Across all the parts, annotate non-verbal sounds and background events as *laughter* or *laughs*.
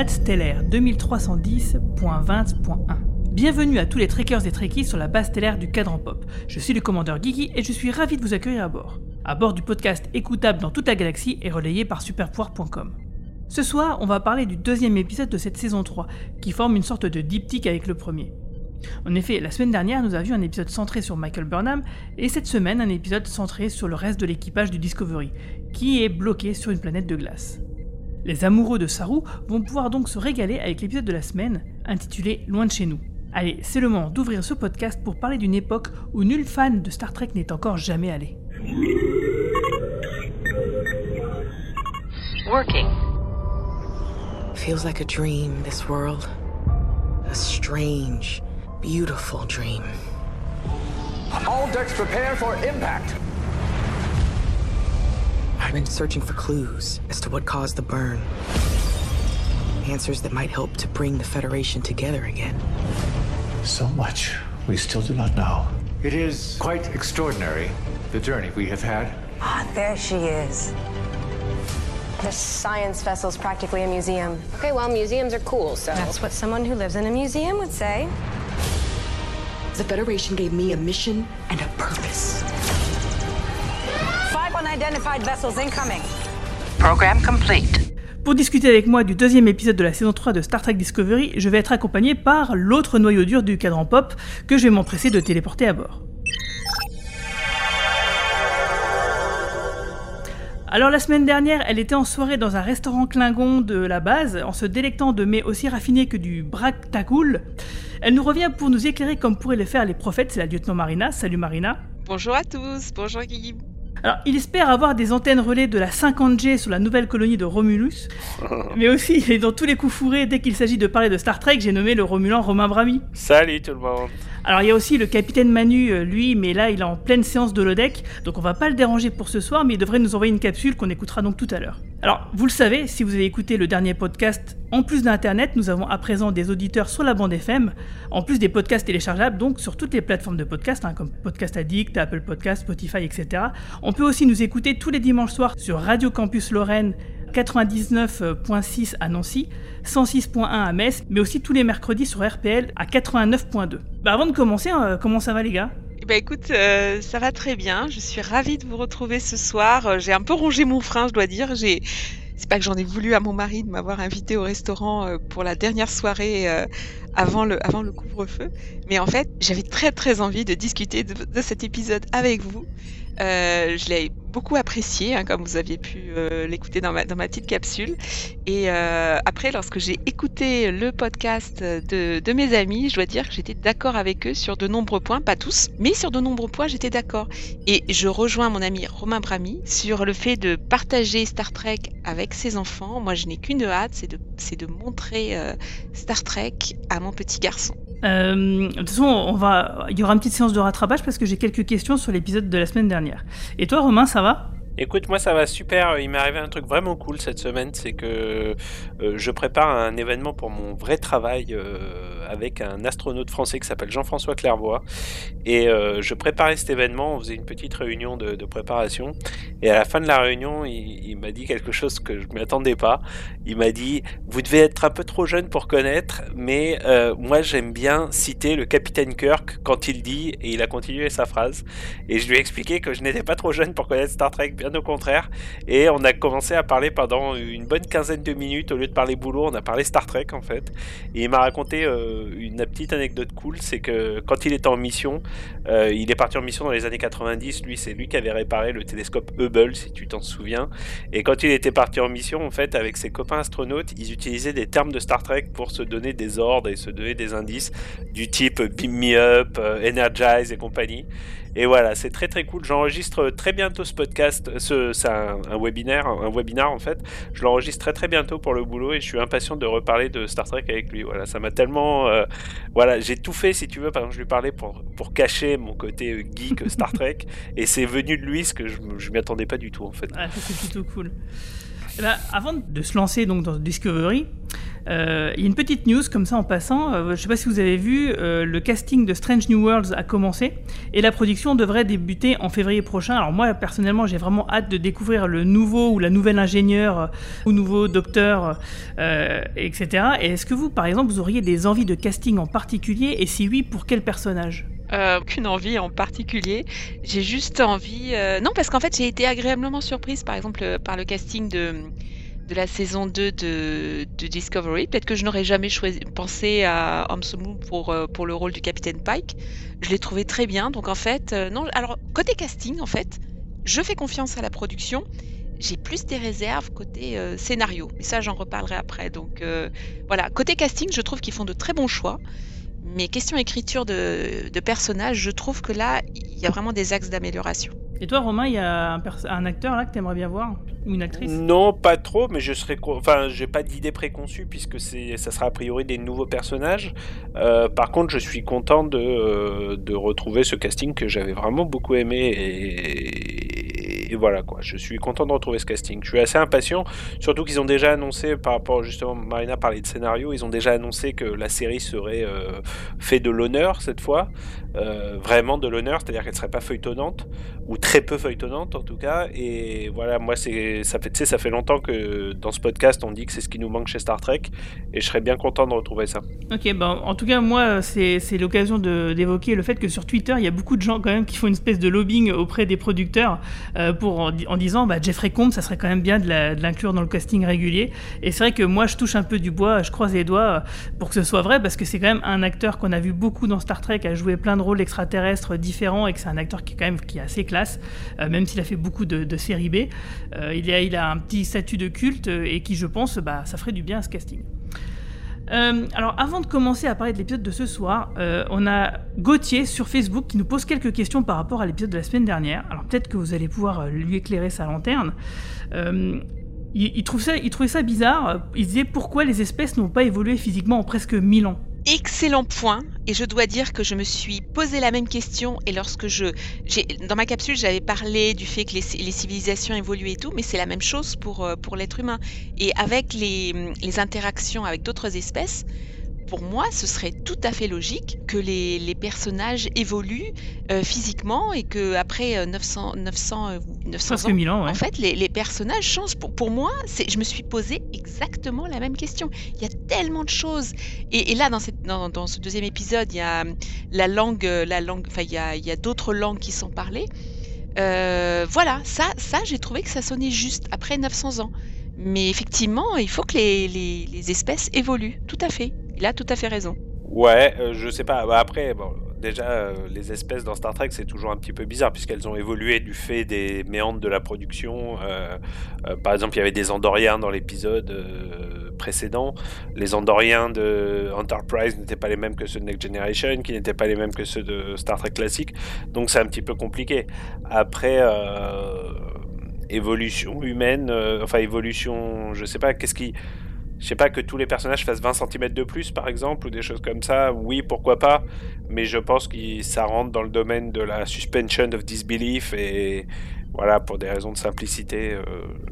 date stellaire 2310.20.1. Bienvenue à tous les trekkers et trekkies sur la base stellaire du cadran pop. Je suis le commandeur Geeky et je suis ravi de vous accueillir à bord. À bord du podcast écoutable dans toute la galaxie et relayé par superpouvoir.com. Ce soir, on va parler du deuxième épisode de cette saison 3, qui forme une sorte de diptyque avec le premier. En effet, la semaine dernière, nous avions un épisode centré sur Michael Burnham, et cette semaine, un épisode centré sur le reste de l'équipage du Discovery, qui est bloqué sur une planète de glace. Les amoureux de Saru vont pouvoir donc se régaler avec l'épisode de la semaine, intitulé Loin de chez nous. Allez, c'est le moment d'ouvrir ce podcast pour parler d'une époque où nul fan de Star Trek n'est encore jamais allé. Working. Feels like a dream, this world. A strange, beautiful dream. All decks prepare for impact. I've been searching for clues as to what caused the burn. Answers that might help to bring the Federation together again. So much we still do not know. It is quite extraordinary, the journey we have had. Ah, there she is. The science vessel's practically a museum. Okay, well, museums are cool, so. That's what someone who lives in a museum would say. The Federation gave me a mission and a purpose. Five unidentified vessels incoming. Program complete. Pour discuter avec moi du deuxième épisode de la saison 3 de Star Trek Discovery, je vais être accompagné par l'autre noyau dur du cadran pop que je vais m'empresser de téléporter à bord. Alors la semaine dernière, elle était en soirée dans un restaurant Klingon de la base, en se délectant de mets aussi raffinés que du bractacool. Elle nous revient pour nous éclairer comme pourraient le faire les prophètes, c'est la lieutenant Marina. Salut Marina. Bonjour à tous, bonjour Guy. Alors, il espère avoir des antennes relais de la 50G sur la nouvelle colonie de Romulus, *laughs* mais aussi, il est dans tous les coups fourrés dès qu'il s'agit de parler de Star Trek, j'ai nommé le Romulan Romain Brami. Salut tout le monde. Alors, il y a aussi le capitaine Manu, euh, lui, mais là, il est en pleine séance de l'ODEC, donc on va pas le déranger pour ce soir, mais il devrait nous envoyer une capsule qu'on écoutera donc tout à l'heure. Alors, vous le savez, si vous avez écouté le dernier podcast, en plus d'Internet, nous avons à présent des auditeurs sur la bande FM, en plus des podcasts téléchargeables, donc sur toutes les plateformes de podcast, hein, comme Podcast Addict, Apple Podcast, Spotify, etc. On peut aussi nous écouter tous les dimanches soirs sur Radio Campus Lorraine 99.6 à Nancy, 106.1 à Metz, mais aussi tous les mercredis sur RPL à 89.2. Bah avant de commencer, euh, comment ça va les gars? Eh ben écoute, euh, ça va très bien. Je suis ravie de vous retrouver ce soir. Euh, J'ai un peu rongé mon frein, je dois dire. J'ai c'est pas que j'en ai voulu à mon mari de m'avoir invité au restaurant euh, pour la dernière soirée avant le, avant le couvre-feu. Mais en fait, j'avais très très envie de discuter de, de cet épisode avec vous. Euh, je l'ai beaucoup apprécié, hein, comme vous aviez pu euh, l'écouter dans ma, petite capsule. Et euh, après, lorsque j'ai écouté le podcast de, mes amis, je dois dire que j'étais d'accord avec eux sur de nombreux points, pas tous, mais sur de nombreux points, j'étais d'accord. Et je rejoins mon ami Romain Brami sur le fait de partager Star Trek avec ses enfants. Moi, je n'ai qu'une hâte, c'est de, montrer Star Trek à mon petit garçon. Euh, de toute façon, on va, il y aura une petite séance de rattrapage parce que j'ai quelques questions sur l'épisode de la semaine dernière. Et toi, Romain, ça va? Écoute, moi ça va super. Il m'est arrivé un truc vraiment cool cette semaine, c'est que euh, je prépare un événement pour mon vrai travail euh, avec un astronaute français qui s'appelle Jean-François Clairvoy. Et euh, je préparais cet événement, on faisait une petite réunion de, préparation. Et à la fin de la réunion, il, m'a dit quelque chose que je ne m'y attendais pas. Il m'a dit, vous devez être un peu trop jeune pour connaître, mais moi j'aime bien citer le capitaine Kirk quand il dit, et il a continué sa phrase. Et je lui ai expliqué que je n'étais pas trop jeune pour connaître Star Trek, bien au contraire. Et on a commencé à parler pendant une bonne quinzaine de minutes. Au lieu de parler boulot, on a parlé Star Trek en fait. Et il m'a raconté euh, une petite anecdote cool, c'est que quand il était en mission, euh, il est parti en mission dans les années 90. Lui, c'est lui qui avait réparé le télescope Hubble, si tu t'en souviens. Et quand il était parti en mission, en fait, avec ses copains astronautes, ils utilisaient des termes de Star Trek pour se donner des ordres et se donner des indices du type Beam Me Up, euh, Energize et compagnie. Et voilà, c'est très très cool. J'enregistre très bientôt ce podcast. Ce, c'est un, un webinaire, un webinar en fait. Je l'enregistre très très bientôt pour le boulot et je suis impatient de reparler de Star Trek avec lui. Voilà, ça m'a tellement, euh, voilà, j'ai tout fait si tu veux. Par exemple, je lui parlais pour pour cacher mon côté euh, geek *laughs* Star Trek et c'est venu de lui ce que je, je m'y attendais pas du tout en fait. Ah, c'est plutôt cool. Eh ben, avant de se lancer donc dans Discovery, Euh, il y a une petite news comme ça en passant. Euh, je ne sais pas si vous avez vu, euh, le casting de Strange New Worlds a commencé et la production devrait débuter en février prochain. Alors moi personnellement, j'ai vraiment hâte de découvrir le nouveau ou la nouvelle ingénieure ou nouveau docteur, etc. Et est-ce que vous, par exemple, vous auriez des envies de casting en particulier? Et si oui, pour quel personnage? Aucune envie en particulier. J'ai juste envie. Non, parce qu'en fait, j'ai été agréablement surprise, par exemple, par le casting de de la saison 2 de, Discovery. Peut-être que je n'aurais jamais pensé à Amsomu pour, euh, pour le rôle du capitaine Pike. Je l'ai trouvé très bien. Donc en fait, euh, non. Alors côté casting, en fait, je fais confiance à la production. J'ai plus des réserves côté euh, scénario. Mais ça, j'en reparlerai après. Donc voilà, côté casting, je trouve qu'ils font de très bons choix. Mais question écriture de, de personnages, je trouve que là, il y a vraiment des axes d'amélioration. Et toi, Romain, il y a un, acteur là que tu aimerais bien voir? Ou une actrice? Non, pas trop, mais je serais. Enfin, j'ai pas d'idée préconçue puisque c'est, ça sera a priori des nouveaux personnages. Euh, par contre, je suis content de, euh, de retrouver ce casting que j'avais vraiment beaucoup aimé et, et voilà quoi, je suis content de retrouver ce casting. Je suis assez impatient, surtout qu'ils ont déjà annoncé, par rapport justement, Marina parlait de scénario, ils ont déjà annoncé que la série serait euh, fait de l'honneur cette fois, euh, vraiment de l'honneur, c'est-à-dire qu'elle serait pas feuilletonnante, ou très peu feuilletonnante en tout cas. Et voilà, moi c'est ça fait, ça fait longtemps que dans ce podcast on dit que c'est ce qui nous manque chez Star Trek, et je serais bien content de retrouver ça. Ok, ben en tout cas moi c'est l'occasion d'évoquer le fait que sur Twitter il y a beaucoup de gens quand même qui font une espèce de lobbying auprès des producteurs. Euh, en, disant bah, Jeffrey Combs, ça serait quand même bien de l'inclure dans le casting régulier. Et c'est vrai que moi, je touche un peu du bois, je croise les doigts euh, pour que ce soit vrai, parce que c'est quand même un acteur qu'on a vu beaucoup dans Star Trek, a joué plein de rôles extraterrestres différents, et que c'est un acteur qui est quand même qui est assez classe, euh, même s'il a fait beaucoup de, séries B. Euh, il, a, il a un petit statut de culte et qui, je pense, bah, ça ferait du bien à ce casting. Euh, alors, avant de commencer à parler de l'épisode de ce soir, euh, on a Gauthier sur Facebook qui nous pose quelques questions par rapport à l'épisode de la semaine dernière. Alors, peut-être que vous allez pouvoir euh, lui éclairer sa lanterne. il, trouvait ça bizarre. Il disait pourquoi les espèces n'ont pas évolué physiquement en presque 1000 ans? Excellent point. Et je dois dire que je me suis posé la même question. Et lorsque je. Dans ma capsule, j'avais parlé du fait que les, civilisations évoluent et tout, mais c'est la même chose pour, euh, pour l'être humain. Et avec les, les interactions avec d'autres espèces, pour moi, ce serait tout à fait logique que les, personnages évoluent euh, physiquement et que après 900, 900, 900 ans, en fait, les, personnages changent. Pour, pour moi, je me suis posé exactement la même question. Il y a tellement de choses. Et, là, dans, cette, dans, ce deuxième épisode, il y a la langue, la langue, enfin, il y a, d'autres langues qui sont parlées. Euh, voilà, ça, ça j'ai trouvé que ça sonnait juste après 900 ans. Mais effectivement, il faut que les, les espèces évoluent, tout à fait. Il a tout à fait raison. Ouais, euh, je sais pas. Bah, après, bon, déjà, euh, les espèces dans Star Trek, c'est toujours un petit peu bizarre, puisqu'elles ont évolué du fait des méandres de la production. Euh, par exemple, il y avait des Andoriens dans l'épisode précédent. Les Andoriens de Enterprise n'étaient pas les mêmes que ceux de Next Generation, qui n'étaient pas les mêmes que ceux de Star Trek classique. Donc c'est un petit peu compliqué. Après évolution humaine, enfin évolution, je sais pas, qu'est-ce qui, je sais pas que tous les personnages fassent 20 cm de plus par exemple ou des choses comme ça, oui pourquoi pas, mais je pense que ça rentre dans le domaine de la suspension of disbelief et voilà pour des raisons de simplicité, euh,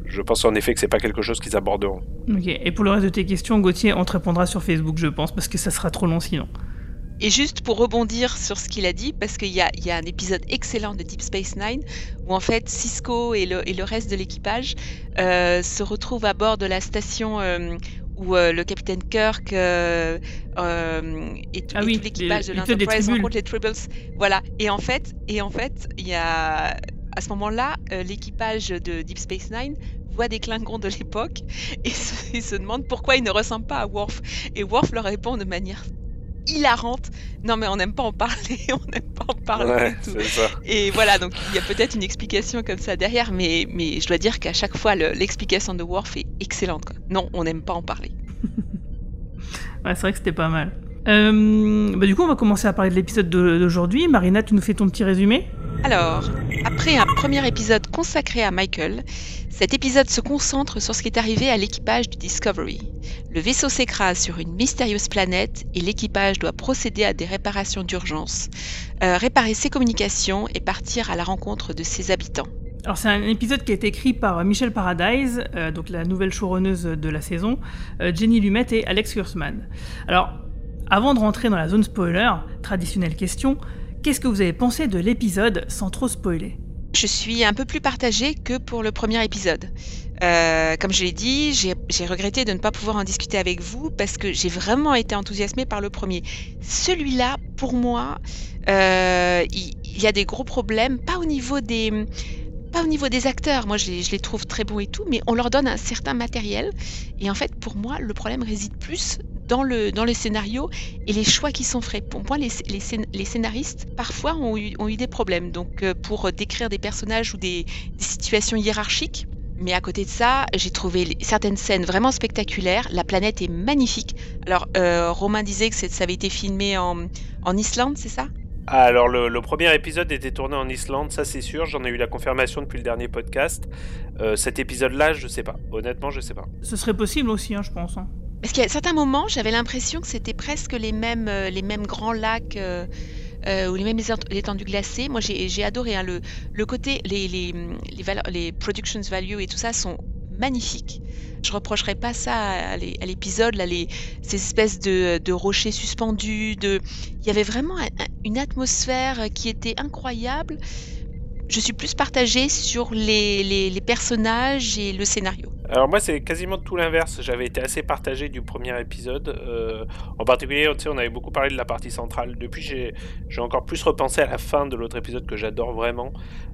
je pense en effet que c'est pas quelque chose qu'ils aborderont. Ok, et pour le reste de tes questions, Gauthier, on te répondra sur Facebook je pense parce que ça sera trop long sinon. Et juste pour rebondir sur ce qu'il a dit, parce qu'il y, y a, un épisode excellent de Deep Space Nine où en fait Cisco et le, et le reste de l'équipage euh, se retrouvent à bord de la station euh, où euh, le capitaine Kirk euh, euh, et, ah tout l'équipage de l'Enterprise rencontrent les Tribbles. Voilà. Et en fait, et en fait, il y a à ce moment-là, l'équipage de Deep Space Nine voit des Klingons de l'époque et se, se demande pourquoi ils ne ressemblent pas à Worf. Et Worf leur répond de manière hilarante. Non, mais on n'aime pas en parler, *laughs* on n'aime pas en parler. Et voilà, donc il y a peut-être une explication comme ça derrière, mais, mais je dois dire qu'à chaque fois, l'explication de Worf est excellente. Non, on n'aime pas en parler. *laughs* ouais, c'est vrai que c'était pas mal. Euh, bah, du coup, on va commencer à parler de l'épisode d'aujourd'hui. Marina, tu nous fais ton petit résumé? Alors, après un premier épisode consacré à Michael, cet épisode se concentre sur ce qui est arrivé à l'équipage du Discovery. Le vaisseau s'écrase sur une mystérieuse planète et l'équipage doit procéder à des réparations d'urgence, euh, réparer ses communications et partir à la rencontre de ses habitants. Alors c'est un épisode qui a été écrit par Michelle Paradise, euh, donc la nouvelle showrunneuse de la saison, euh, Jenny Lumet et Alex Kurtzman. Alors, avant de rentrer dans la zone spoiler, traditionnelle question, qu'est-ce que vous avez pensé de l'épisode sans trop spoiler? Je suis un peu plus partagée que pour le premier épisode. Euh, comme je l'ai dit, j'ai regretté de ne pas pouvoir en discuter avec vous parce que j'ai vraiment été enthousiasmée par le premier. Celui-là, pour moi, euh, il, il y a des gros problèmes, pas au niveau des, pas au niveau des acteurs, moi je les, trouve très bons et tout, mais on leur donne un certain matériel. Et en fait, pour moi, le problème réside plus dans le, dans scénario et les choix qui sont faits. Pour moi, les, les, scénaristes, parfois, ont eu, ont eu, des problèmes. Donc, euh, pour décrire des personnages ou des, situations hiérarchiques, mais à côté de ça, j'ai trouvé certaines scènes vraiment spectaculaires. La planète est magnifique. Alors, euh, Romain disait que ça avait été filmé en, en Islande, c'est ça? Alors le, premier épisode était tourné en Islande, ça c'est sûr, j'en ai eu la confirmation depuis le dernier podcast. Euh, cet épisode-là, je sais pas. Honnêtement, je sais pas. Ce serait possible aussi, hein, je pense. Hein. Parce qu'à certains moments, j'avais l'impression que c'était presque les mêmes, euh, les mêmes grands lacs euh, ou les mêmes étendues glacées. Moi, j'ai adoré hein, le, le côté, les, les, les, les productions value et tout ça sont magnifiques. Je reprocherais pas ça à l'épisode, là, les, ces espèces de, de, rochers suspendus. De... Il y avait vraiment une atmosphère qui était incroyable. Je suis plus partagée sur les, personnages et le scénario. Alors moi c'est quasiment tout l'inverse. J'avais été assez partagé du premier épisode. Euh, en particulier, on avait beaucoup parlé de la partie centrale. Depuis, j'ai encore plus repensé à la fin de l'autre épisode que j'adore vraiment.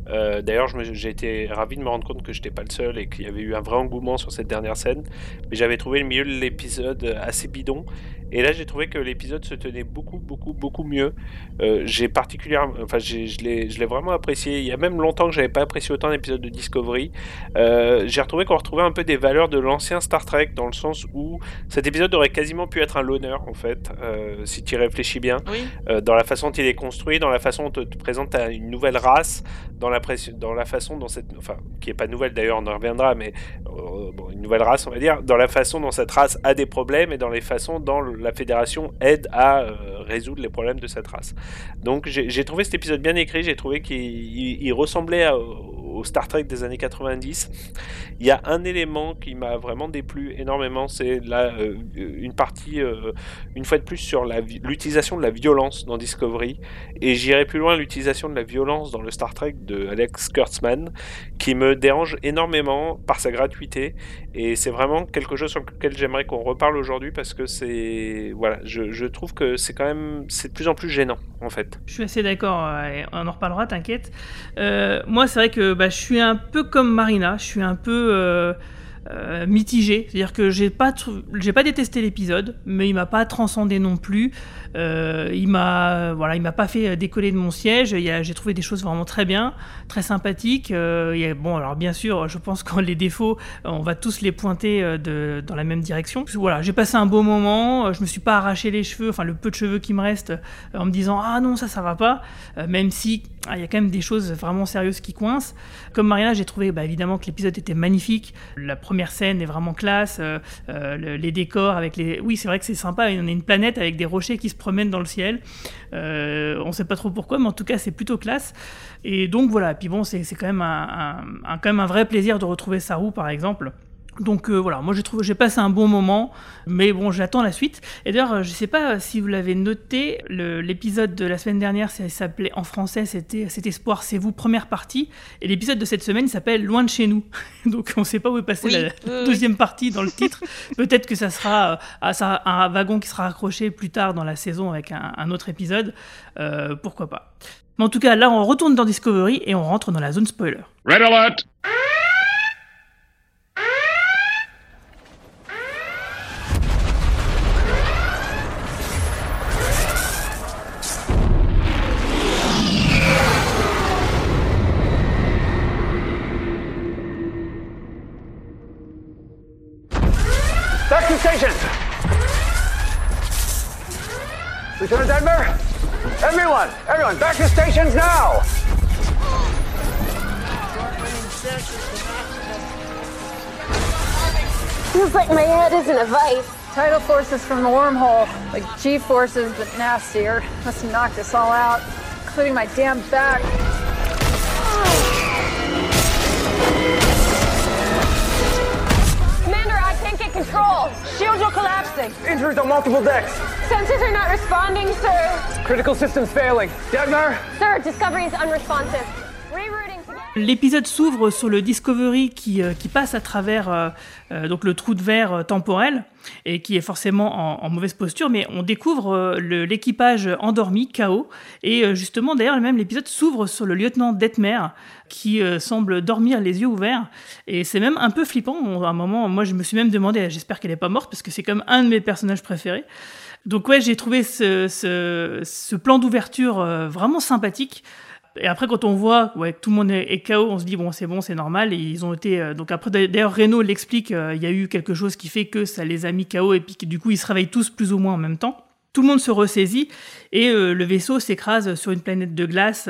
Euh, d'ailleurs, j'ai été ravi de me rendre compte que j'étais pas le seul et qu'il y avait eu un vrai engouement sur cette dernière scène. Mais j'avais trouvé le milieu de l'épisode assez bidon. Et là, j'ai trouvé que l'épisode se tenait beaucoup, beaucoup, beaucoup mieux. Euh, j'ai particulièrement, enfin, je l'ai vraiment apprécié. Il y a même longtemps que j'avais pas apprécié autant l'épisode de Discovery. j'ai retrouvé qu'on retrouvait un peu des valeurs de l'ancien Star Trek dans le sens où cet épisode aurait quasiment pu être un loner en fait, euh, si tu y réfléchis bien, euh, dans la façon dont il est construit, dans la façon dont on te présente une nouvelle race, dans la, dans la façon dont cette, enfin, qui est pas nouvelle d'ailleurs, on en reviendra, mais euh, bon, une nouvelle race on va dire, dans la façon dont cette race a des problèmes et dans les façons dont la fédération aide à résoudre les problèmes de cette race. Donc j'ai trouvé cet épisode bien écrit, j'ai trouvé qu'il ressemblait au Star Trek des années 90. Il y a un élément qui m'a vraiment déplu énormément, c'est euh, une partie, euh, une fois de plus, sur l'utilisation de la violence dans Discovery. Et j'irai plus loin, l'utilisation de la violence dans le Star Trek de Alex Kurtzman, qui me dérange énormément par sa gratuité. Et c'est vraiment quelque chose sur lequel j'aimerais qu'on reparle aujourd'hui parce que c'est. Voilà, je, trouve que c'est quand même. C'est de plus en plus gênant, en fait. Je suis assez d'accord, euh, on en reparlera, t'inquiète. moi, c'est vrai que bah, je suis un peu comme Marina, je suis un peu. Euh, mitigé. C'est-à-dire que j'ai pas, j'ai pas détesté l'épisode, mais il m'a pas transcendé non plus. Euh, il m'a, voilà, il m'a pas fait décoller de mon siège. J'ai trouvé des choses vraiment très bien, très sympathiques. Euh, bon, alors bien sûr, je pense que les défauts, on va tous les pointer dans la même direction. Voilà, j'ai passé un beau moment. Je me suis pas arraché les cheveux, enfin le peu de cheveux qui me restent, en me disant ah non ça ça va pas. même si il y a quand même des choses vraiment sérieuses qui coincent. Comme Marina, j'ai trouvé bah, évidemment que l'épisode était magnifique. La première scène est vraiment classe. Euh, euh, les décors avec les. Oui, c'est vrai que c'est sympa. On a une planète avec des rochers qui se promènent dans le ciel. Euh, on ne sait pas trop pourquoi, mais en tout cas, c'est plutôt classe. Et donc voilà. Puis bon, c'est quand, même un, quand même un vrai plaisir de retrouver Saru, par exemple. Donc euh, voilà, moi j'ai trouvé, j'ai passé un bon moment, mais bon, j'attends la suite. Et d'ailleurs, euh, je sais pas si vous l'avez noté, l'épisode de la semaine dernière, ça s'appelait en français, c'était Cet espoir, c'est vous, première partie, et l'épisode de cette semaine s'appelle Loin de chez nous. *laughs* Donc on sait pas où est passée la deuxième partie dans le titre. *laughs* Peut-être que ça sera euh, un wagon qui sera accroché plus tard dans la saison avec un, autre épisode. pourquoi pas. Mais en tout cas, là, on retourne dans Discovery et on rentre dans la zone spoiler. Red alert! Everyone, back to stations now! Feels like my head is in a vice. Tidal forces from the wormhole, like G forces, but nastier, must have knocked us all out, including my damn back. Commander, I can't get control. Shields are collapsing. Injuries on multiple decks. Sensors are not responding, sir. Critical systems failing. Dagmar? Sir, Discovery is unresponsive. Rerouting L'épisode s'ouvre sur le Discovery qui, euh, qui passe à travers euh, euh, donc le trou de verre temporel et qui est forcément en, en mauvaise posture, mais on découvre euh, l'équipage endormi, KO, et justement d'ailleurs même l'épisode s'ouvre sur le lieutenant Detmer qui euh, semble dormir les yeux ouverts et c'est même un peu flippant. On- à un moment, moi je me suis même demandé, j'espère qu'elle est pas morte parce que c'est comme un de mes personnages préférés. Donc ouais, j'ai trouvé ce, plan d'ouverture euh, vraiment sympathique. Et après, quand on voit ouais, que tout le monde est, KO, on se dit bon, c'est bon, c'est normal. Et ils ont été euh, donc après d'ailleurs Renault l'explique, euh, il y a eu quelque chose qui fait que ça les a mis KO et puis que du coup ils se réveillent tous plus ou moins en même temps. Tout le monde se ressaisit et le vaisseau s'écrase sur une planète de glace.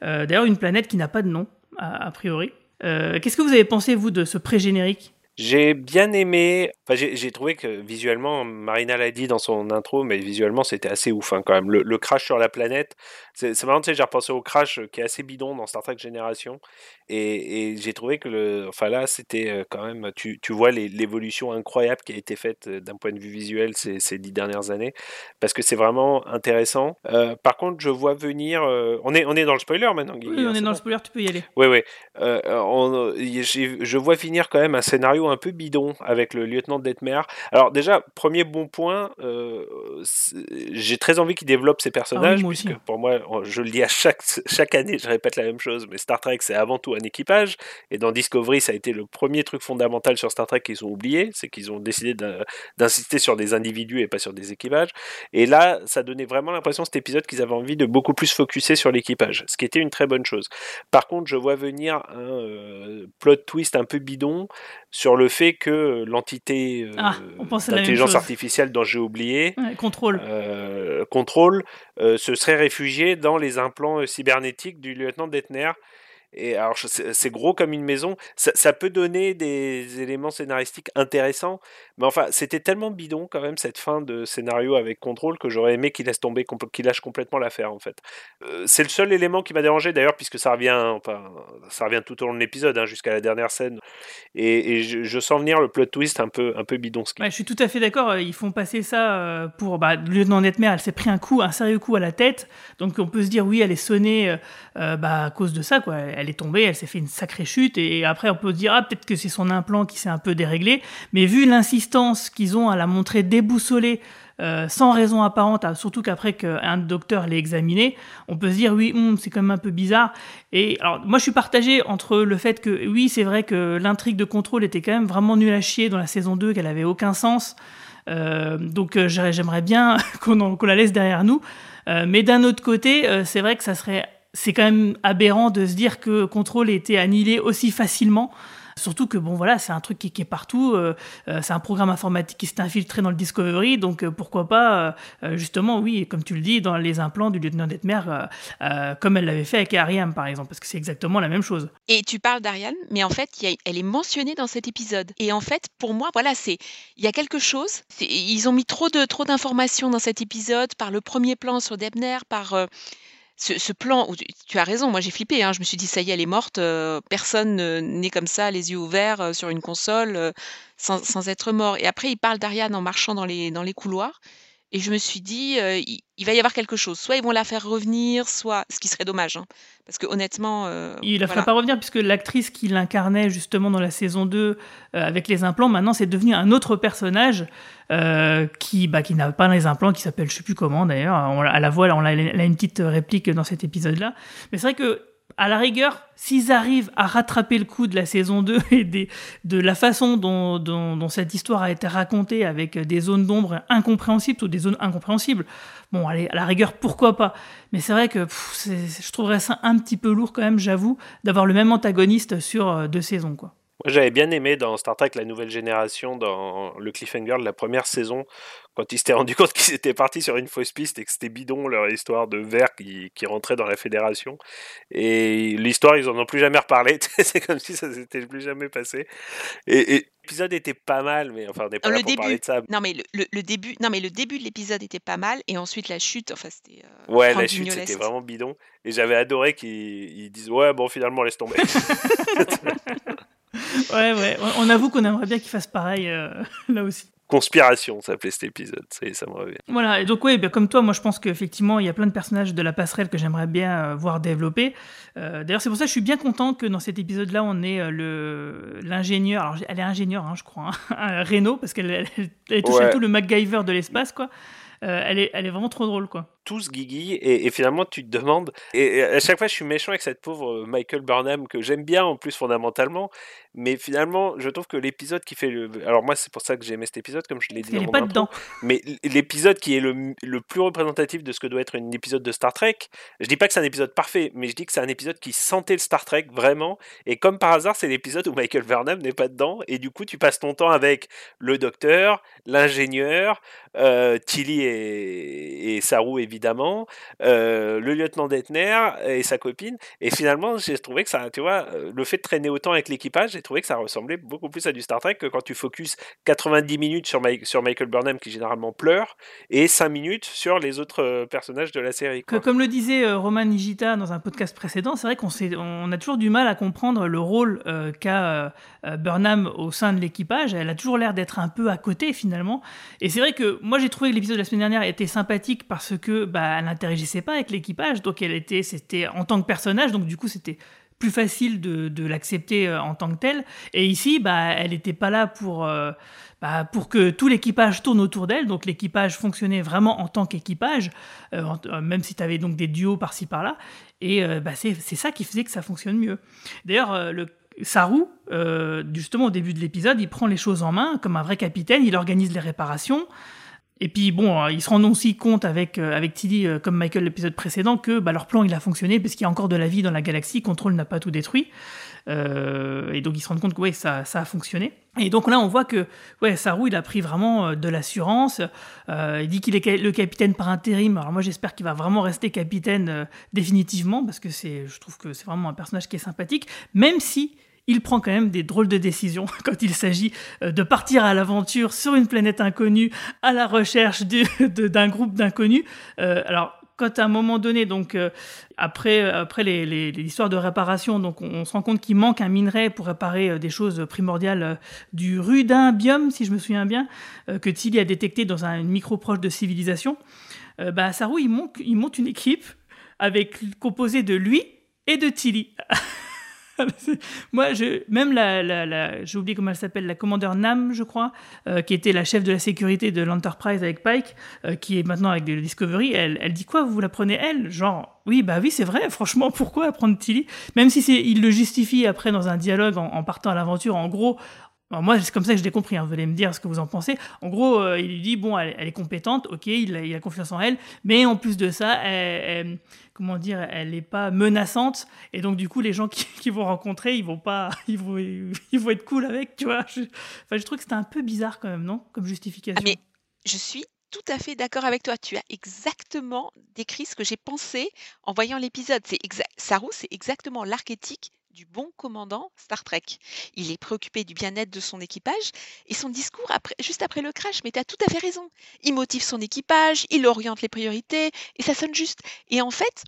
d'ailleurs, une planète qui n'a pas de nom a, priori. Qu'est-ce que vous avez pensé vous de ce pré-générique? J'ai bien aimé. J'ai trouvé que visuellement, Marina l'a dit dans son intro, mais visuellement c'était assez ouf hein, quand même. Le, crash sur la planète, c'est c'est marrant, tu sais, j'ai repensé au crash euh, qui est assez bidon dans Star Trek Génération, et, et j'ai trouvé que le, enfin là, c'était quand même, tu, tu vois l'évolution incroyable qui a été faite d'un point de vue visuel ces, ces dix dernières années, parce que c'est vraiment intéressant. Euh, par contre, je vois venir, euh, on est on est dans le spoiler maintenant, Guigui, Oui, hein, on est c'est dans bon le spoiler, tu peux y aller. oui, oui. Euh, on- je vois finir quand même un scénario un peu bidon avec le lieutenant Detmer. Alors déjà, premier bon point, j'ai très envie qu'il développe ses personnages, moi aussi. puisque pour moi, je le dis à chaque, chaque année, je répète la même chose, mais Star Trek, c'est avant tout un équipage, et dans Discovery, ça a été le premier truc fondamental sur Star Trek qu'ils ont oublié, c'est qu'ils ont décidé d'in- d'insister sur des individus et pas sur des équipages. Et là, ça donnait vraiment l'impression, cet épisode, qu'ils avaient envie de beaucoup plus focuser sur l'équipage, ce qui était une très bonne chose. Par contre, je vois venir un euh, plot twist un peu bidon sur le fait que l'entité euh, Ah, d'intelligence artificielle dont j'ai oublié, Ouais, contrôle. euh, contrôle, euh, se serait réfugié dans les implants cybernétiques du lieutenant Detner. Et alors, c'est gros comme une maison. Ça, peut donner des éléments scénaristiques intéressants, mais enfin, c'était tellement bidon quand même cette fin de scénario avec contrôle que j'aurais aimé qu'il laisse tomber, qu'il lâche complètement l'affaire en fait. Euh, c'est le seul élément qui m'a dérangé d'ailleurs, puisque ça revient, ça revient tout au long de l'épisode, hein, jusqu'à la dernière scène. Et, je, sens venir le plot twist un peu, un peu bidon. Ouais, je suis tout à fait d'accord. euh, Ils font passer ça euh, pour. Bah, le lieutenant Netmer, elle s'est pris un coup, un sérieux coup à la tête. Donc on peut se dire, oui, elle est sonnée bah, à cause de ça. Quoi. Est tombée, elle s'est fait une sacrée chute. Et après, on peut se dire, ah, peut-être que c'est son implant qui s'est un peu déréglé. Mais vu l'insistance qu'ils ont à la montrer déboussolée, euh, sans raison apparente, ah, surtout qu'après qu'un docteur l'ait examinée, on peut se dire, oui, hum, c'est quand même un peu bizarre. Et alors, moi, je suis partagé entre le fait que, oui, c'est vrai que l'intrigue de contrôle était quand même vraiment nulle à chier dans la saison 2, qu'elle avait aucun sens. Euh, donc, euh, j'aimerais bien *laughs* qu'on la laisse derrière nous. Mais d'un autre côté, c'est vrai que ça serait. C'est quand même aberrant de se dire que Control était annihilé aussi facilement. Surtout que bon voilà, c'est un truc qui, est partout. euh, euh, c'est un programme informatique qui s'est infiltré dans le Discovery, donc euh, pourquoi pas justement oui, comme tu le dis, dans les implants du lieutenant Detmer, comme elle l'avait fait avec Ariam par exemple, parce que c'est exactement la même chose. Et tu parles d'Ariane, mais en fait, elle est mentionnée dans cet épisode. Et en fait, pour moi, voilà, c'est il y a quelque chose. Ils ont mis trop de trop d'informations dans cet épisode par le premier plan sur Debner, par ce, plan tu, as raison. Moi, j'ai flippé. hein, je me suis dit ça y est, elle est morte. euh, personne n'est comme ça, les yeux ouverts euh, sur une console, euh, sans, sans être mort. Et après, il parle d'Ariane en marchant dans les dans les couloirs. Et je me suis dit, euh, il, il va y avoir quelque chose. Soit ils vont la faire revenir, soit ce qui serait dommage, hein, parce que honnêtement, euh, Il la fera pas revenir puisque l'actrice qui l'incarnait justement dans la saison 2 euh, avec les implants, maintenant c'est devenu un autre personnage euh, qui, bah, qui n'a pas les implants, qui s'appelle je sais plus comment d'ailleurs. À la voix, là, on a, elle a une petite réplique dans cet épisode-là. Mais c'est vrai que à la rigueur, s'ils arrivent à rattraper le coup de la saison 2 *laughs* et de la façon dont, dont, cette histoire a été racontée avec des zones d'ombre incompréhensibles ou des zones incompréhensibles, bon, allez, à la rigueur, pourquoi pas Mais c'est vrai que je trouverais ça un petit peu lourd quand même, j'avoue, d'avoir le même antagoniste sur euh, deux saisons, quoi. Moi, j'avais bien aimé dans Star Trek La Nouvelle Génération, dans le cliffhanger de la première saison, quand ils s'étaient *laughs* rendu compte qu'ils étaient partis sur une fausse piste et que c'était bidon leur histoire de verre qui, qui rentrait dans la fédération. Et l'histoire, ils en ont plus jamais reparlé. *laughs* C'est comme si ça s'était plus jamais passé. Et, et l'épisode était pas mal, mais enfin, on n'est pas Dans là le pour parler de ça. non mais le, le- le début, non mais le début de l'épisode était pas mal et ensuite la chute, enfin c'était. euh, Ouais, la chute, c'était vraiment bidon. Et j'avais adoré qu'ils ils disent Ouais, bon, finalement, laisse tomber. *laughs* ouais, ouais. On avoue qu'on aimerait bien qu'il fasse pareil euh, *laughs* là aussi. Conspiration, ça s'appelait cet épisode, ça, ça me revient. Voilà, et donc oui, bien, comme toi, moi je pense qu'effectivement, il y a plein de personnages de la passerelle que j'aimerais bien euh, voir développer. Euh, D'ailleurs, c'est pour ça que je suis bien content que dans cet épisode-là, on ait euh, l'ingénieur, alors elle est ingénieure, hein, je crois, hein, *laughs* Renault, parce qu'elle elle, elle touche Ouais. à tout le MacGyver de l'espace, quoi. Elle, est, elle est vraiment trop drôle, quoi. Tous Guigui et, et finalement tu te demandes et, et à chaque fois je suis méchant avec cette pauvre euh, Michael Burnham que j'aime bien en plus fondamentalement. Mais finalement je trouve que l'épisode qui fait le alors moi c'est pour ça que j'ai aimé cet épisode comme je l'ai dit dans est mon pas intro, dedans. mais l'épisode qui est le, le plus représentatif de ce que doit être un épisode de Star Trek je dis pas que c'est un épisode parfait mais je dis que c'est un épisode qui sentait le Star Trek vraiment. Et comme par hasard c'est l'épisode où Michael Burnham n'est pas dedans et du coup tu passes ton temps avec le docteur l'ingénieur euh, Tilly et, et Saru évidemment, euh, le lieutenant Detner et sa copine. Et finalement, j'ai trouvé que ça, tu vois, le fait de traîner autant avec l'équipage, j'ai trouvé que ça ressemblait beaucoup plus à du Star Trek que quand tu focuses 90 minutes sur, sur Michael Burnham qui généralement pleure et 5 minutes sur les autres personnages de la série. Quoi. comme le disait euh, Roman Nigita dans un podcast précédent, c'est vrai qu'on on a toujours du mal à comprendre le rôle euh, qu'a Burnham au sein de l'équipage. Elle a toujours l'air d'être un peu à côté finalement. Et c'est vrai que moi j'ai trouvé que l'épisode de la semaine dernière était sympathique parce que bah, elle n'interagissait pas avec l'équipage, donc elle était, c'était en tant que personnage, donc du coup c'était plus facile de, l'accepter euh, en tant que telle. Et ici, bah, elle n'était pas là pour, euh, bah, pour que tout l'équipage tourne autour d'elle. Donc l'équipage fonctionnait vraiment en tant qu'équipage, euh, même si tu avais donc des duos par-ci par-là. Et bah, c'est ça qui faisait que ça fonctionne mieux. D'ailleurs, le Saru, justement au début de l'épisode, il prend les choses en main comme un vrai capitaine, il organise les réparations. Et puis bon, euh, ils se rendent aussi compte avec, euh, avec Tilly, euh, comme Michael l'épisode précédent, que bah, leur plan il a fonctionné parce qu'il y a encore de la vie dans la galaxie, Control n'a pas tout détruit. Et donc ils se rendent compte que ouais, ça, ça a fonctionné. Et donc là on voit que ouais, Saru il a pris vraiment de l'assurance. Il dit qu'il est le capitaine par intérim. Alors moi j'espère qu'il va vraiment rester capitaine définitivement parce que c'est, je trouve que c'est vraiment un personnage qui est sympathique, même si il prend quand même des drôles de décisions *laughs* quand il s'agit euh, de partir à l'aventure sur une planète inconnue à la recherche *laughs* d'un groupe d'inconnus. Euh, alors, quand à un moment donné, donc euh, après, après les, histoires de réparation, donc on, se rend compte qu'il manque un minerai pour réparer des choses primordiales du rudimbium, si je me souviens bien, que Tilly a détecté dans un, une micro proche de civilisation. Bah, Saru, il monte, il monte une équipe avec composée de lui et de Tilly. *laughs* Moi, je, même la, j'ai oublié comment elle s'appelle, la commandeur Nam, je crois, euh, qui était la chef de la sécurité de l'Enterprise avec Pike, euh, qui est maintenant avec le Discovery, elle, elle dit quoi Vous la prenez elle? Genre, oui, bah oui, c'est vrai, franchement, pourquoi prendre Tilly? Même si c'est, il le justifie après dans un dialogue en partant à l'aventure, en gros. Alors moi, c'est comme ça que je l'ai compris, hein, vous allez me dire ce que vous en pensez. En gros, euh, il lui dit, bon, elle, elle est compétente, ok, il a, il a confiance en elle, mais en plus de ça, elle, elle- comment dire, elle n'est pas menaçante, et donc du coup, les gens qui, qui vont rencontrer, ils vont pas, *laughs* ils vont, ils vont être cool avec, tu vois. Je, enfin, je trouve que c'était un peu bizarre quand même, non? Comme justification. Ah mais je suis tout à fait d'accord avec toi. Tu as exactement décrit ce que j'ai pensé en voyant l'épisode. C'est Saru, c'est exactement l'archétype du bon commandant Star Trek. Il est préoccupé du bien-être de son équipage et son discours juste après le crash, mais tu as tout à fait raison. Il motive son équipage, il oriente les priorités et ça sonne juste. Et en fait,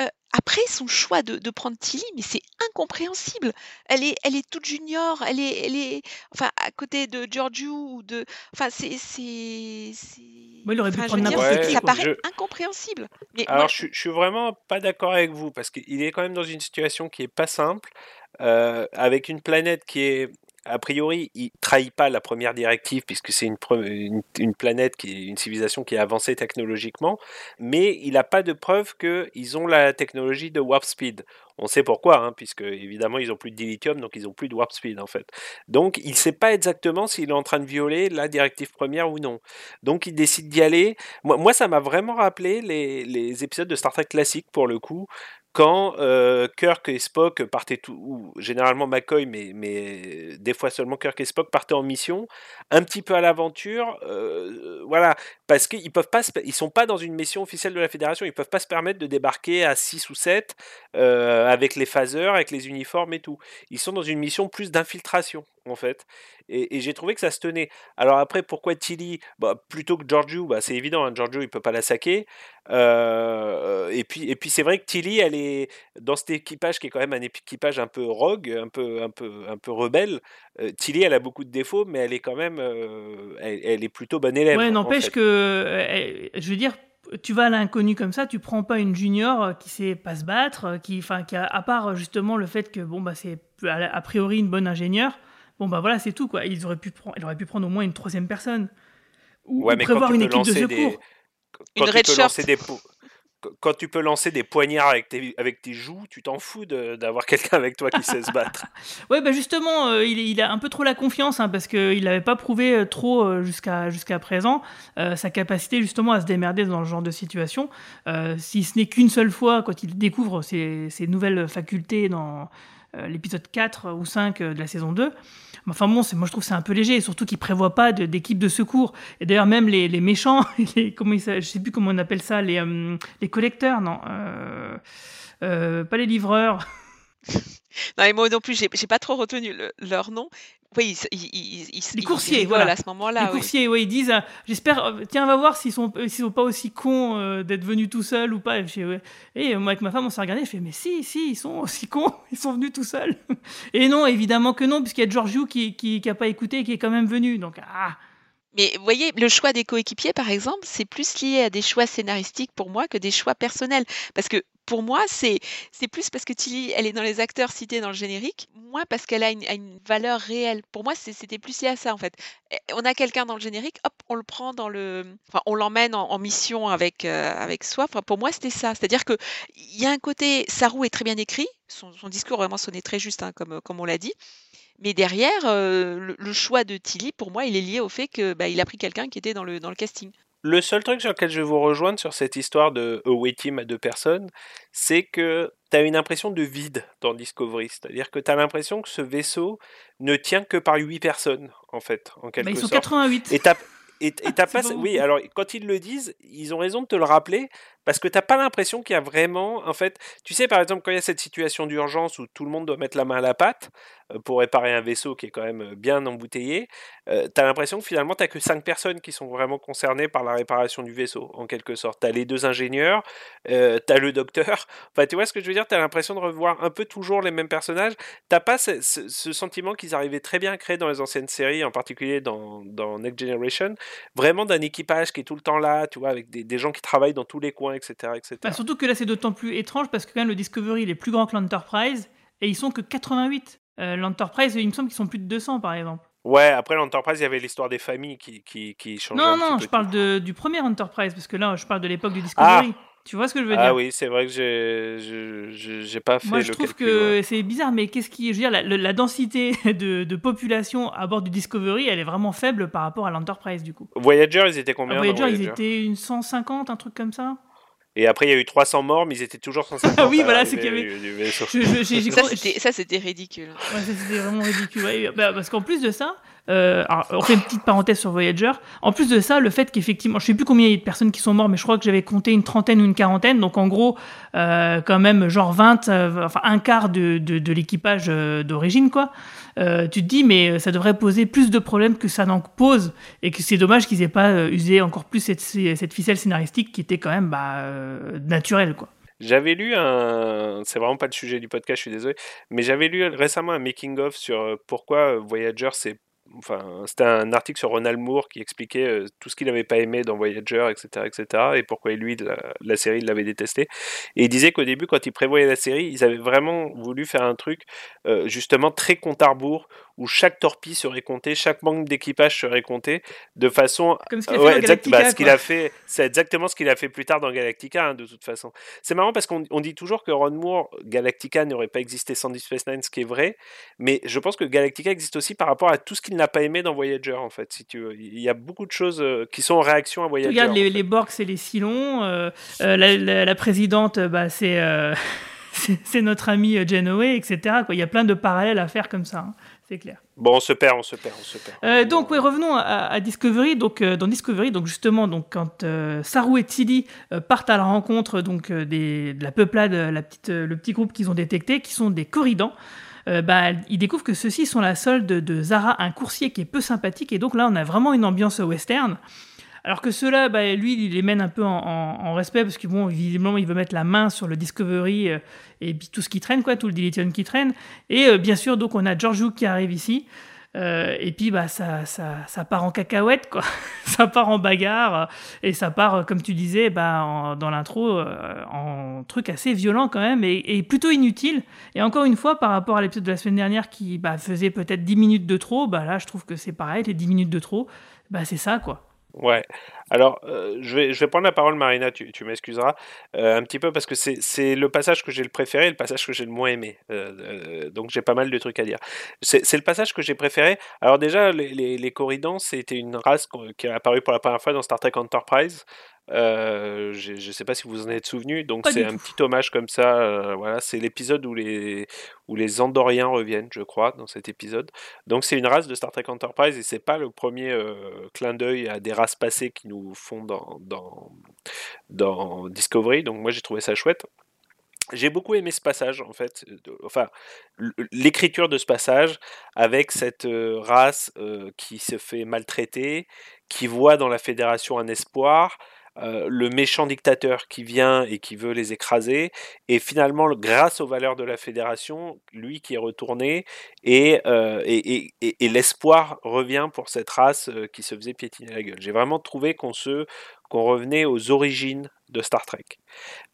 euh, après son choix de, prendre Tilly, mais c'est incompréhensible. Elle est, elle est toute junior, elle est, elle est, enfin à côté de Giorgio ou de, enfin c'est- Moi, il aurait pu enfin, je prendre n'importe c'est- qui, ça paraît Je- incompréhensible. Mais Alors, moi, je, suis- je suis vraiment pas d'accord avec vous parce qu'il est quand même dans une situation qui est pas simple, euh, avec une planète qui est, a priori, il trahit pas la première directive puisque c'est une, planète une civilisation qui est avancée technologiquement, mais il n'a pas de preuve qu'ils ont la technologie de warp speed. On sait pourquoi, hein, puisque évidemment ils ont plus de dilithium, donc ils ont plus de warp speed en fait. Donc il ne sait pas exactement s'il est en train de violer la directive première ou non. Donc il décide d'y aller. Moi, moi, ça m'a vraiment rappelé les, les épisodes de Star Trek classique pour le coup, quand euh, Kirk et Spock partaient tout, ou généralement McCoy, mais, des fois seulement Kirk et Spock partaient en mission, un petit peu à l'aventure, euh, voilà, parce qu'ils peuvent pas, ils sont pas dans une mission officielle de la Fédération, ils peuvent pas se permettre de débarquer à 6 ou 7 euh, avec les phaseurs, avec les uniformes et tout. Ils sont dans une mission plus d'infiltration. En fait. Et, et j'ai trouvé que ça se tenait. Alors après, pourquoi Tilly? Bah, Plutôt que Giorgio, bah, c'est évident, hein, Giorgio, il peut pas la saquer. Euh, et puis, et puis c'est vrai que Tilly, elle est dans cet équipage qui est quand même un équipage un peu rogue, un peu, un peu, un peu rebelle. Euh, Tilly, elle a beaucoup de défauts, mais elle est quand même, euh, elle, elle, est plutôt bonne élève. Ouais, n'empêche que, je veux dire, tu vas à l'inconnu comme ça, tu prends pas une junior qui sait pas se battre, qui, enfin, qui a, à part justement le fait que bon bah c'est a priori une bonne ingénieure, bon bah voilà c'est tout quoi. Ils auraient pu prendre, elle aurait pu prendre au moins une troisième personne ou, ouais, ou prévoir une équipe de secours. Des... Quand une tu peux lancer des quand tu peux lancer des poignards avec tes, avec tes joues, tu t'en fous de- d'avoir *laughs* quelqu'un avec toi qui sait se battre. *laughs* Ouais, bah justement, euh, il, il a un peu trop la confiance hein, parce qu'il n'avait pas prouvé euh, trop euh, jusqu'à jusqu'à présent euh, sa capacité justement à se démerder dans ce genre de situation. Euh, si ce n'est qu'une seule fois, quand il découvre ses, ses nouvelles facultés dans l'épisode 4 ou 5 de la saison 2. Mais Enfin bon, moi je trouve c'est un peu léger, surtout qu'il prévoit pas d'équipe de, secours. Et d'ailleurs même les, les méchants, *laughs* les, comment je sais plus comment on appelle ça, les, euh, les collecteurs, non, euh, euh, pas les livreurs. *laughs* Non, et moi non plus, j'ai pas trop retenu le- leur nom. Oui, ils, ils, ils, Les coursiers, voilà. à ce moment-là. les oui. coursiers, ouais, ils disent, euh, j'espère, euh, tiens, on va voir s'ils sont, s'ils sont pas aussi cons euh, d'être venus tout seuls ou pas. Et, je fais, ouais. Et, euh, moi, avec ma femme, on s'est regardé, je fais, mais si, si, ils sont aussi cons, *laughs* ils sont venus tout seuls. et non, évidemment que non, puisqu'il y a Giorgio qui, qui, qui a pas écouté et qui est quand même venu. Donc, ah, Mais vous voyez, le choix des coéquipiers, par exemple, c'est plus lié à des choix scénaristiques pour moi que des choix personnels. Parce que pour moi, c'est plus parce que Tilly, elle est dans les acteurs cités dans le générique, moins parce qu'elle a une, valeur réelle. Pour moi, c'était plus lié à ça, en fait. On a quelqu'un dans le générique, hop, on le prend dans le... Enfin, on l'emmène en, mission avec, euh, avec soi. Pour moi, c'était ça. C'est-à-dire que il y a un côté... Sarou est très bien écrit. Son, discours vraiment sonnait très juste, hein, comme, comme on l'a dit. Mais derrière, euh, le, choix de Tilly, pour moi, il est lié au fait que bah, a pris quelqu'un qui était dans le, dans le casting. Le seul truc sur lequel je vais vous rejoindre sur cette histoire de away team à deux personnes, c'est que tu as une impression de vide dans Discovery. C'est-à-dire que tu as l'impression que ce vaisseau ne tient que par huit personnes, en fait, en quelque bah, ils sont sorte. 88. Et et, et *laughs* t'as pas, oui, alors quand ils le disent, ils ont raison de te le rappeler parce que t'as pas l'impression qu'il y a vraiment, en fait, tu sais par exemple quand il y a cette situation d'urgence où tout le monde doit mettre la main à la pâte euh, pour réparer un vaisseau qui est quand même euh, bien embouteillé, euh, t'as l'impression que finalement t'as que cinq personnes qui sont vraiment concernées par la réparation du vaisseau en quelque sorte. T'as les deux ingénieurs, euh, t'as le docteur. *laughs* Enfin, tu vois ce que je veux dire? T'as l'impression de revoir un peu toujours les mêmes personnages. T'as pas ce, sentiment qu'ils arrivaient très bien à créer dans les anciennes séries, en particulier dans, Next Generation, vraiment d'un équipage qui est tout le temps là, tu vois, avec des gens qui travaillent dans tous les coins, etc., etc. Bah, surtout que là, c'est d'autant plus étrange parce que quand même, le Discovery, il est plus grand que l'Enterprise et ils sont que 88. Euh, L'Enterprise, il me semble qu'ils sont plus de 200 par exemple. Ouais, après l'Enterprise, il y avait l'histoire des familles qui, qui, qui changeait Non, un non, petit je peu. parle de, du premier Enterprise parce que là, je parle de l'époque du Discovery. Tu vois ce que je veux Ah dire? oui, c'est vrai que j'ai- je- j'ai pas fait Moi, le je trouve calcul, ouais. que c'est bizarre, mais qu'est-ce qui. Je veux dire, la, densité *laughs* de, de population à bord du Discovery, elle est vraiment faible par rapport à l'Enterprise, du coup. Voyager, ils étaient combien dans Voyager, ils Voyager? étaient une 150, un truc comme ça. Et après, il y a eu 300 morts, mais ils étaient toujours 150. *laughs* Ah oui, voilà, c'est qu'il y avait- Ça, c'était ça, c'était ridicule. Ouais, ça, c'était vraiment ridicule. Ouais, bah, parce qu'en plus de ça, euh, alors, on fait une petite parenthèse sur Voyager. En plus de ça, le fait qu'effectivement, je sais plus combien il y a de personnes qui sont mortes, mais je crois que j'avais compté une trentaine ou une quarantaine. Donc en gros, euh, quand même, genre 20, euh, enfin un quart de, de, de l'équipage euh, d'origine, quoi. Euh, tu te dis, mais ça devrait poser plus de problèmes que ça n'en pose, et que c'est dommage qu'ils aient pas euh, usé encore plus cette, ficelle scénaristique qui était quand même bah, euh, naturelle, quoi. J'avais lu un, c'est vraiment pas le sujet du podcast, je suis désolé, mais j'avais lu récemment un making of sur euh, pourquoi euh, Voyager c'est, enfin, c'était un article sur Ronald Moore qui expliquait euh, tout ce qu'il n'avait pas aimé dans Voyager, etc., etc., et pourquoi lui la, la série il l'avait détesté. Et il disait qu'au début, quand ils prévoyaient la série, ils avaient vraiment voulu faire un truc euh, justement très compte à rebours où chaque torpille serait compté, chaque manque d'équipage serait compté, de façon Comme ce qu'il a Ouais, exact- bah, a fait, c'est exactement ce qu'il a fait plus tard dans Galactica, hein, de toute façon. C'est marrant parce qu'on on dit toujours que Ron Moore, Galactica n'aurait pas existé sans Deep Space Nine, ce qui est vrai, mais je pense que Galactica existe aussi par rapport à tout ce qu'il n'a pas aimé dans Voyager, en fait, si tu veux. Il y a beaucoup de choses euh, qui sont en réaction à Voyager. Regarde, en les, fait. les Borg, c'est les Cylons. euh, euh, la, la- la présidente, bah, c'est euh, *laughs* notre ami Janeway, etc. Quoi. Il y a plein de parallèles à faire comme ça, hein, c'est clair. Bon, on se perd, on se perd, on se perd. Donc, ouais, revenons à, à Discovery. Donc, dans Discovery, donc justement, donc quand Saru et Tilly partent à la rencontre donc des, de la peuplade, la petite, le petit groupe qu'ils ont détecté, qui sont des corridans. Euh, bah, il découvre que ceux-ci sont la solde de Zara, un coursier qui est peu sympathique, et donc là, on a vraiment une ambiance western. Alors que ceux-là, bah, lui, il les mène un peu en, respect parce que bon, visiblement, il veut mettre la main sur le Discovery euh, et tout ce qui traîne, quoi, tout le Dilithium qui traîne. Et euh, bien sûr, donc on a George qui arrive ici. Euh, et puis bah ça, ça, ça, part en cacahuète quoi, *laughs* ça part en bagarre et ça part comme tu disais bah, dans l'intro en truc assez violent quand même et, plutôt inutile. Et encore une fois par rapport à l'épisode de la semaine dernière qui bah, faisait peut-être 10 minutes de trop, bah là je trouve que c'est pareil, les 10 minutes de trop, bah c'est ça quoi. Ouais. Alors, euh, je, vais, je vais prendre la parole, Marina, tu, tu m'excuseras, euh, un petit peu parce que c'est le passage que j'ai le préféré et le passage que j'ai le moins aimé. Euh, donc, j'ai pas mal de trucs à dire. C'est le passage que j'ai préféré. Alors, déjà, les, les, les Corridans, c'était une race qui est apparue pour la première fois dans Star Trek Enterprise. Euh, je ne sais pas si vous en êtes souvenu, donc c'est un petit hommage comme ça. Euh, voilà, c'est l'épisode où les où les Andoriens reviennent, je crois, dans cet épisode. Donc c'est une race de Star Trek Enterprise et c'est pas le premier euh, clin d'œil à des races passées qui nous font dans dans, dans Discovery. Donc moi j'ai trouvé ça chouette. J'ai beaucoup aimé ce passage, en fait, enfin, l'écriture de ce passage, avec cette race qui se fait maltraiter, qui voit dans la fédération un espoir, euh, le méchant dictateur qui vient et qui veut les écraser, et finalement, grâce aux valeurs de la fédération, lui qui est retourné, et, euh, et, et, l'espoir revient pour cette race euh, qui se faisait piétiner la gueule. J'ai vraiment trouvé qu'on se qu'on revenait aux origines de Star Trek.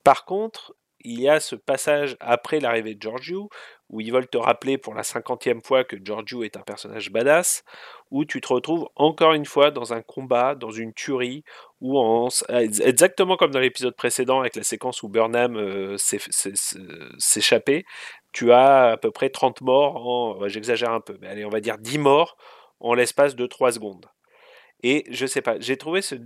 Par contre, il y a ce passage après l'arrivée de Giorgio, où ils veulent te rappeler pour la cinquantième fois que Giorgio est un personnage badass, où tu te retrouves encore une fois dans un combat, dans une tuerie, où exactement comme dans l'épisode précédent avec la séquence où Burnham euh, s'échappait, tu as à peu près 30 morts, en, j'exagère un peu, mais allez, on va dire 10 morts en l'espace de 3 secondes. Et je sais pas, j'ai trouvé ce,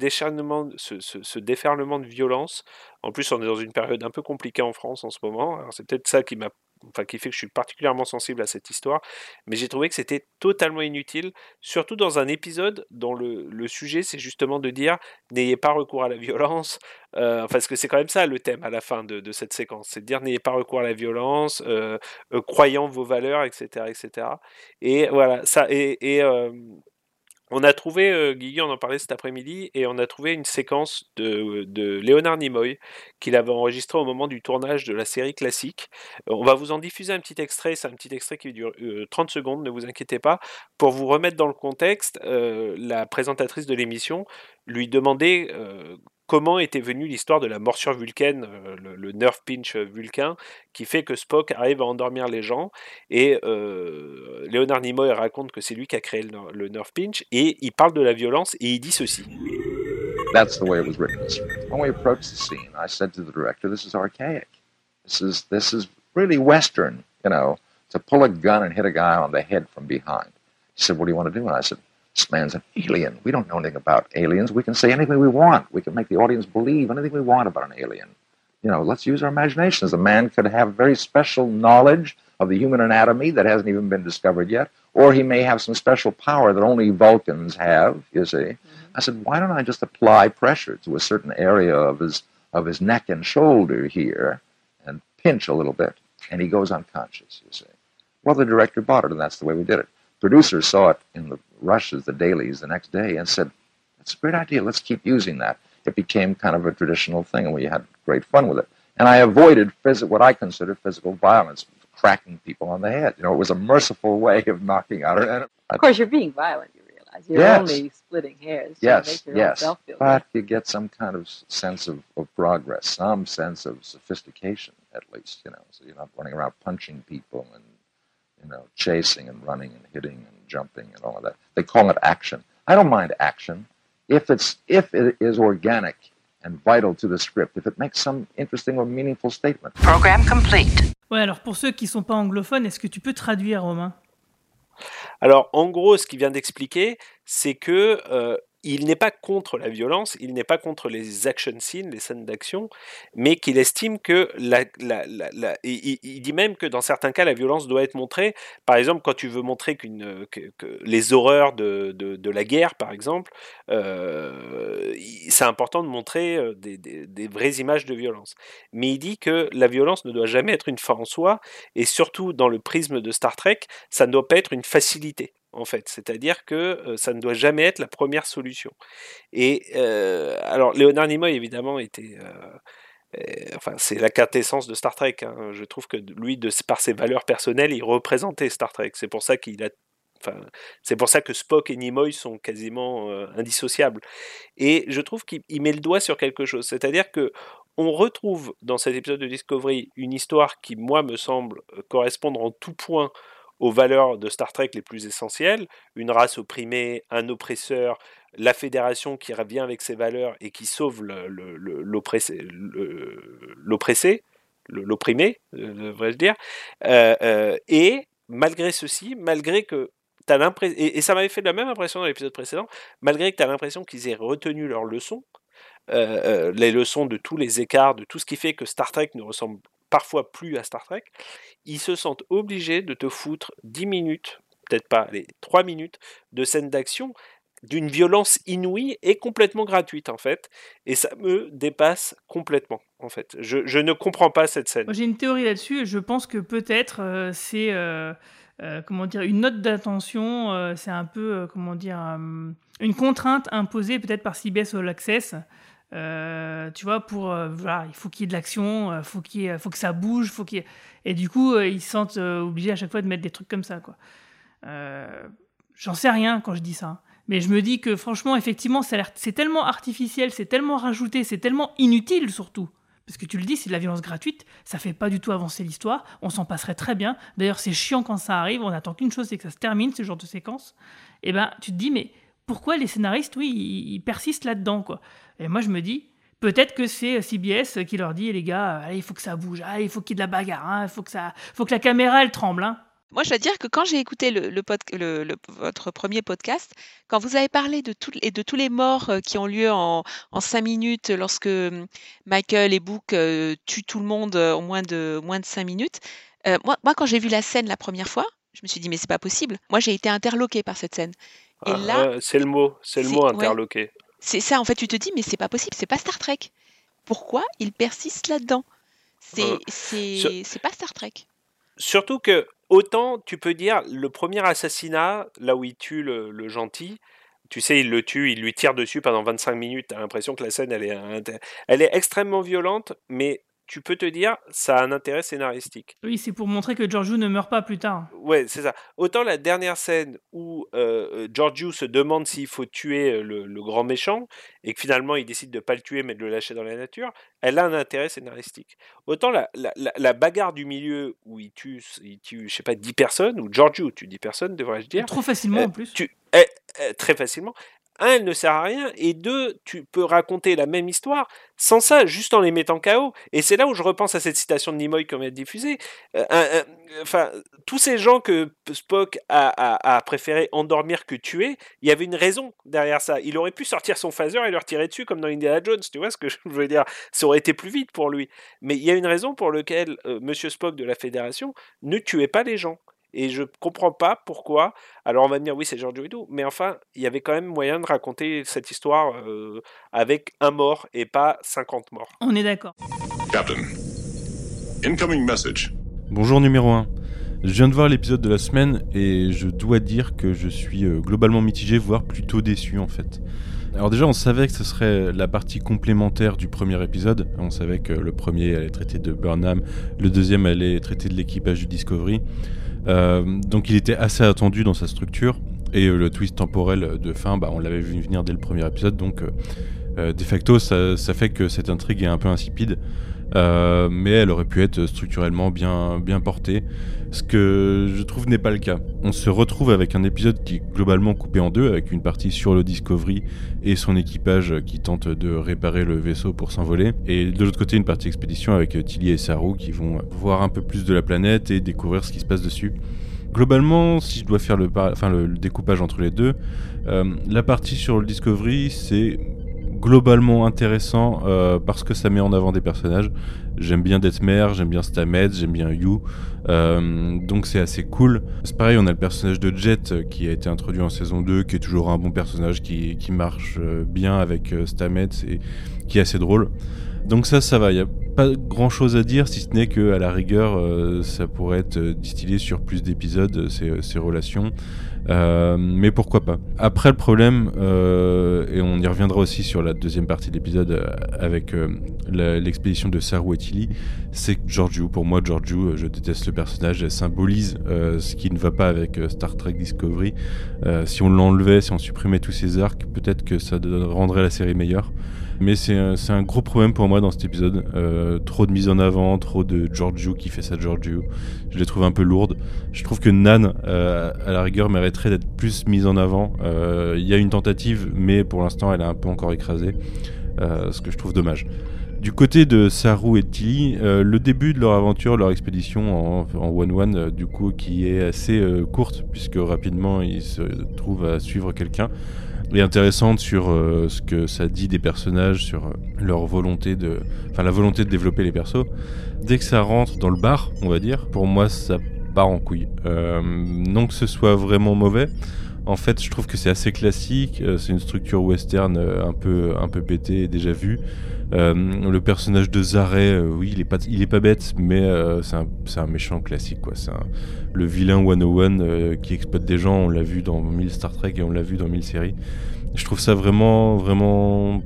ce, déferlement de violence. En plus, on est dans une période un peu compliquée en France en ce moment. Alors c'est peut-être ça qui m'a, enfin qui fait que je suis particulièrement sensible à cette histoire. Mais j'ai trouvé que c'était totalement inutile, surtout dans un épisode dont le, le sujet c'est justement de dire n'ayez pas recours à la violence. Euh, parce que c'est quand même ça le thème à la fin de, cette séquence, c'est de dire n'ayez pas recours à la violence, euh, euh, croyant vos valeurs, etc., etc. Et voilà ça et on a trouvé, euh, Guigui on en parlait cet après-midi, et on a trouvé une séquence de, de Léonard Nimoy qu'il avait enregistré au moment du tournage de la série classique. On va vous en diffuser un petit extrait, c'est un petit extrait qui dure 30 euh, secondes, ne vous inquiétez pas. Pour vous remettre dans le contexte, euh, la présentatrice de l'émission lui demandait comment était venue l'histoire de la morsure vulcaine, euh, le, nerve pinch vulcain, qui fait que Spock arrive à endormir les gens. Et euh, Leonard Nimoy raconte que c'est lui qui a créé le, nerve pinch, et il parle de la violence, et il dit ceci. That's the way it was written. When we approached the scene, I said to the director, "This is archaic. This is this is really Western, you know, to pull a gun and hit a guy on the head from behind." He said, "What do you want to do?" And I said, This man's an alien. We don't know anything about aliens. We can say anything we want. We can make the audience believe anything we want about an alien. You know, let's use our imaginations. A man could have very special knowledge of the human anatomy that hasn't even been discovered yet, or he may have some special power that only Vulcans have, you see. Mm-hmm. I said, why don't I just apply pressure to a certain area of his of his neck and shoulder here and pinch a little bit, and he goes unconscious, you see. Well, the director bought it, and that's the way we did it. Producers saw it in the rushes, the dailies, the next day, and said, "That's a great idea. Let's keep using that." It became kind of a traditional thing, and we had great fun with it. And I avoided phys- what I considered physical violence, cracking people on the head. You know, it was a merciful *laughs* way of knocking out. And of course, you're being violent. You realize you're yes. only splitting hairs. Yes, yes. But you get some kind of sense of, of progress, some sense of sophistication, at least. You know, so you're not running around punching people and you know, chasing and running and hitting and jumping and all of that. They call it action. I don't mind action if it's if it is organic and vital to the script, if it makes some interesting or meaningful statement. Program complete. Ouais, alors pour ceux qui sont pas anglophones, est-ce que tu peux traduire, Romain? Alors, en gros, ce qu'il vient d'expliquer, c'est que euh, il n'est pas contre la violence, il n'est pas contre les action scenes, les scènes d'action, mais qu'il estime que il, dit même que dans certains cas la violence doit être montrée. Par exemple, quand tu veux montrer les horreurs de, la guerre, par exemple, euh, c'est important de montrer euh, des, des, des, vraies images de violence. Mais il dit que la violence ne doit jamais être une fin en soi, et surtout dans le prisme de Star Trek, ça ne doit pas être une facilité en fait. C'est-à-dire que ça ne doit jamais être la première solution. Et euh, alors, Léonard Nimoy, évidemment, était. Euh, enfin, c'est la quintessence de Star Trek. Hein. Je trouve que lui, par ses valeurs personnelles, il représentait Star Trek. C'est pour ça qu'il a Enfin, c'est pour ça que Spock et Nimoy sont quasiment euh, indissociables. Et je trouve qu'il met le doigt sur quelque chose, c'est-à-dire que on retrouve dans cet épisode de Discovery une histoire qui, moi, me semble correspondre en tout point aux valeurs de Star Trek les plus essentielles, une race opprimée, un oppresseur, la fédération qui revient avec ses valeurs et qui sauve l'oppressé, l'opprimé, euh, devrais-je dire, euh, euh, et malgré ceci, malgré que as l'impression, et, ça m'avait fait la même impression dans l'épisode précédent, malgré que tu as l'impression qu'ils aient retenu leurs leçons, les leçons de tous les écarts, de tout ce qui fait que Star Trek ne ressemble parfois plus à Star Trek, ils se sentent obligés de te foutre 10 minutes, peut-être pas, les 3 minutes de scène d'action d'une violence inouïe et complètement gratuite en fait, et ça me dépasse complètement en fait. Je, ne comprends pas cette scène. J'ai une théorie là-dessus, et je pense que peut-être euh, c'est euh, euh, comment dire une note d'attention, c'est un peu comment dire une contrainte imposée peut-être par CBS All Access. Euh, tu vois, pour euh, voilà, il faut qu'il y ait de l'action, euh, faut qu'il faut que ça bouge, faut qu'il et du coup ils se sentent obligés à chaque fois de mettre des trucs comme ça quoi. J'en sais rien quand je dis ça, mais je me dis que franchement effectivement c'est tellement artificiel, c'est tellement rajouté, c'est tellement inutile surtout. Parce que tu le dis, c'est de la violence gratuite, ça fait pas du tout avancer l'histoire, on s'en passerait très bien. D'ailleurs, c'est chiant quand ça arrive, on attend qu'une chose, c'est que ça se termine, ce genre de séquence. Et ben, tu te dis, mais pourquoi les scénaristes, oui, ils, persistent là-dedans, quoi. Et moi, je me dis, peut-être que c'est CBS qui leur dit, les gars, allez, il faut que ça bouge, il faut qu'il y ait de la bagarre, hein, il faut que ça, la caméra, elle tremble, hein. Moi, je dois dire que quand j'ai écouté votre premier podcast, quand vous avez parlé de, tous les morts qui ont lieu en, cinq minutes lorsque Michael et Book euh, tuent tout le monde en moins de, cinq minutes, euh, moi, moi, quand j'ai vu la scène la première fois, je me suis dit, mais c'est pas possible. Moi, j'ai été interloquée par cette scène. Et ah, là, ouais, c'est le mot, c'est le mot interloqué. Ouais. C'est ça, en fait, tu te dis, mais c'est pas possible, c'est pas Star Trek. Pourquoi ils persistent là-dedans? C'est euh, c'est pas Star Trek. Surtout que, autant tu peux dire, le premier assassinat, là où il tue le, le gentil, tu sais, il le tue, il lui tire dessus pendant 25 minutes. T'as l'impression que la scène, elle est, elle est extrêmement violente, mais tu peux te dire, ça a un intérêt scénaristique. Oui, c'est pour montrer que Giorgio ne meurt pas plus tard. Ouais, c'est ça. Autant la dernière scène où euh, Giorgio se demande s'il faut tuer le, le, grand méchant et que finalement il décide de pas le tuer mais de le lâcher dans la nature, elle a un intérêt scénaristique. Autant la, la, la, la bagarre du milieu où il tue, il tue, je sais pas, 10 personnes, ou Giorgio tue 10 personnes, devrais-je dire. Trop facilement euh, en plus. Tu, eh, eh, très facilement un, elle ne sert à rien, et deux, tu peux raconter la même histoire sans ça, juste en les mettant KO. Et c'est là où je repense à cette citation de Nimoy qu'on vient de diffuser. Euh, enfin, tous ces gens que Spock a, préféré endormir que tuer, il y avait une raison derrière ça. Il aurait pu sortir son phaser et leur tirer dessus comme dans Indiana Jones, tu vois ce que *laughs* je veux dire? Ça aurait été plus vite pour lui. Mais il y a une raison pour laquelle euh, Monsieur Spock de la Fédération ne tuait pas les gens. Et je comprends pas pourquoi. Alors on va me dire oui c'est Giorgio tout, mais enfin il y avait quand même moyen de raconter cette histoire euh, avec un mort et pas 50 morts. On est d'accord. Captain, incoming message. Bonjour numéro 1. Je viens de voir l'épisode de la semaine et je dois dire que je suis globalement mitigé, voire plutôt déçu en fait. Alors déjà, on savait que ce serait la partie complémentaire du premier épisode. On savait que le premier allait traiter de Burnham, le deuxième allait traiter de l'équipage du Discovery. Euh, donc il était assez attendu dans sa structure. Et euh, le twist temporel de fin, bah, on l'avait vu venir dès le premier épisode. Donc euh, de facto, ça, fait que cette intrigue est un peu insipide. Mais elle aurait pu être structurellement bien, bien portée, ce que je trouve n'est pas le cas. On se retrouve avec un épisode qui est globalement coupé en deux, avec une partie sur le Discovery et son équipage qui tente de réparer le vaisseau pour s'envoler, et de l'autre côté une partie expédition avec Tilly et Saru qui vont voir un peu plus de la planète et découvrir ce qui se passe dessus. Globalement, si je dois faire le, découpage entre les deux, euh, la partie sur le Discovery, c'est globalement intéressant euh, parce que ça met en avant des personnages. J'aime bien Detmer, j'aime bien Stamets, j'aime bien You. Euh, donc c'est assez cool. C'est pareil, on a le personnage de Jet euh, qui a été introduit en saison 2, qui est toujours un bon personnage, qui, marche bien avec Stamets et qui est assez drôle. Donc ça, ça va. Il n'y a pas grand chose à dire, si ce n'est que à la rigueur, ça pourrait être distillé sur plus d'épisodes, ces, ces relations. Euh, mais pourquoi pas. Après le problème, euh, et on y reviendra aussi sur la deuxième partie de l'épisode euh, avec l'expédition de Saru et c'est que Giorgio, pour moi Giorgio, je déteste le personnage, elle symbolise ce qui ne va pas avec Star Trek Discovery. si on l'enlevait, si on supprimait tous ces arcs, peut-être que ça rendrait la série meilleure. Mais c'est un, gros problème pour moi dans cet épisode. Trop de mise en avant, trop de Giorgio qui fait ça Giorgio. Je l'ai trouvé un peu lourde. Je trouve que Nan, euh, à la rigueur, mériterait d'être plus mise en avant. Euh, il y a une tentative, mais pour l'instant, elle est un peu encore écrasée. ce que je trouve dommage. Du côté de Saru et Tilly, le début de leur aventure, leur expédition en one-one, du coup, qui est assez courte, puisque rapidement ils se trouvent à suivre quelqu'un est intéressante sur euh, ce que ça dit des personnages, sur euh, leur volonté de, enfin la volonté de développer les persos. Dès que ça rentre dans le bar, on va dire, pour moi ça part en couille. Euh, non que ce soit vraiment mauvais. En fait, je trouve que c'est assez classique. c'est une structure western un peu un peu pétée et déjà vue. le personnage de Zaret, oui, il est pas, bête, mais c'est un, méchant classique, quoi. Le vilain 101 euh, qui exploite des gens, on l'a vu dans 1000 Star Trek et on l'a vu dans 1000 séries. Je trouve ça vraiment, vraiment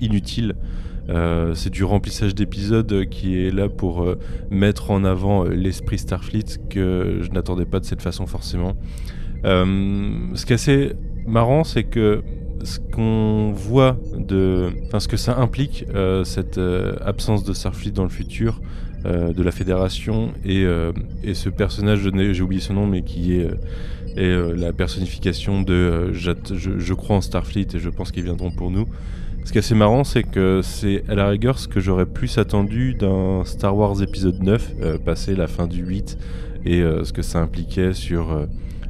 inutile. Euh, c'est du remplissage d'épisodes qui est là pour euh, mettre en avant l'esprit Starfleet que je n'attendais pas de cette façon forcément. ce qui est assez marrant, c'est que ce qu'on voit de, enfin ce que ça implique cette absence de Starfleet dans le futur, euh, de la fédération et, euh, et ce personnage, j'ai oublié son nom, mais qui est, euh, la personnification de je, crois en Starfleet et je pense qu'ils viendront pour nous. Ce qui est assez marrant, c'est que c'est à la rigueur ce que j'aurais plus attendu d'un Star Wars épisode 9, passé la fin du 8, et ce que ça impliquait sur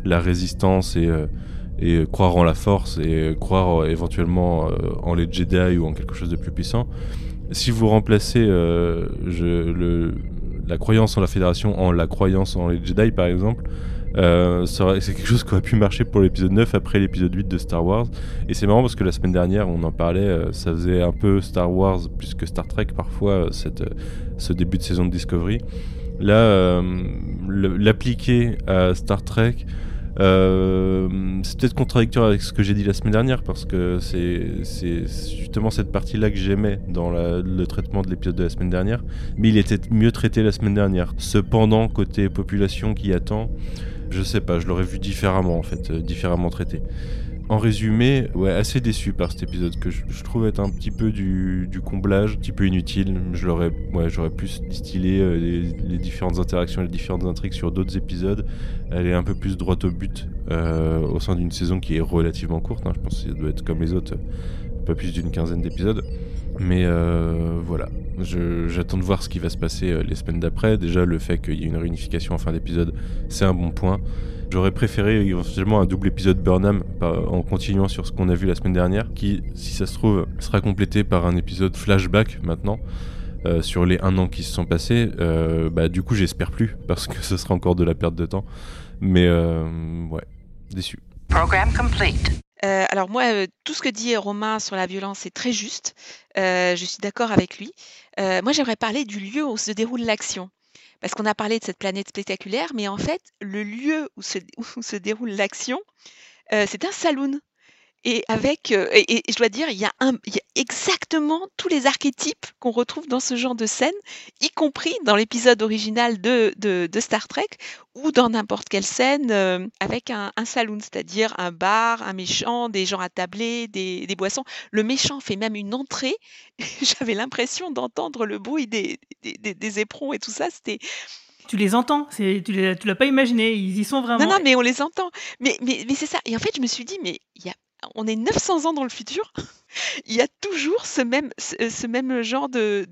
la résistance et, et, croire en la force et croire éventuellement en les Jedi ou en quelque chose de plus puissant. Si vous remplacez euh, la croyance en la Fédération en la croyance en les Jedi, par exemple, euh, c'est quelque chose qui aurait pu marcher pour l'épisode 9 après l'épisode 8 de Star Wars. Et c'est marrant parce que la semaine dernière, on en parlait, euh, ça faisait un peu Star Wars plus que Star Trek parfois, cette, ce début de saison de Discovery. Là, l'appliquer à Star Trek, euh, c'est peut-être contradictoire avec ce que j'ai dit la semaine dernière parce que c'est justement cette partie-là que j'aimais dans le traitement de l'épisode de la semaine dernière, mais il était mieux traité la semaine dernière. Cependant, côté population qui attend, je sais pas, je l'aurais vu différemment en fait, euh, différemment traité. En résumé, ouais, assez déçu par cet épisode que je, trouve être un petit peu du, comblage, un petit peu inutile. J'aurais plus distillé euh, les, différentes interactions, les différentes intrigues sur d'autres épisodes. Elle est un peu plus droite au but euh, au sein d'une saison qui est relativement courte. Hein. Je pense que ça doit être comme les autres, pas plus d'une quinzaine d'épisodes. Mais euh, voilà, j'attends de voir ce qui va se passer les semaines d'après. Déjà, le fait qu'il y ait une réunification en fin d'épisode, c'est un bon point. J'aurais préféré éventuellement un double épisode Burnham en continuant sur ce qu'on a vu la semaine dernière, qui, si ça se trouve, sera complété par un épisode flashback maintenant. Euh, sur les un an qui se sont passés, euh, bah, du coup j'espère plus *laughs* parce que ce sera encore de la perte de temps. Mais euh, ouais, déçu. Programme complete. Alors moi, tout ce que dit Romain sur la violence est très juste. je suis d'accord avec lui. moi, j'aimerais parler du lieu où se déroule l'action. Parce qu'on a parlé de cette planète spectaculaire, mais en fait, le lieu où se, *laughs* déroule l'action, euh, c'est un saloon. Et avec, euh, et, je dois dire, il y, a un, il y a exactement tous les archétypes qu'on retrouve dans ce genre de scène, y compris dans l'épisode original de, de, de, Star Trek ou dans n'importe quelle scène euh, avec un, un saloon, c'est-à-dire un bar, un méchant, des gens attablés, des, des boissons. Le méchant fait même une entrée. *laughs* J'avais l'impression d'entendre le bruit des, des, des, éperons et tout ça. C'était tu les entends, tu, tu l'as pas imaginé, ils y sont vraiment. Non, non, mais on les entend. Mais, mais, mais c'est ça. Et en fait, je me suis dit, mais il y a on est 900 ans dans le futur, *laughs* il y a toujours ce même, ce, même genre de,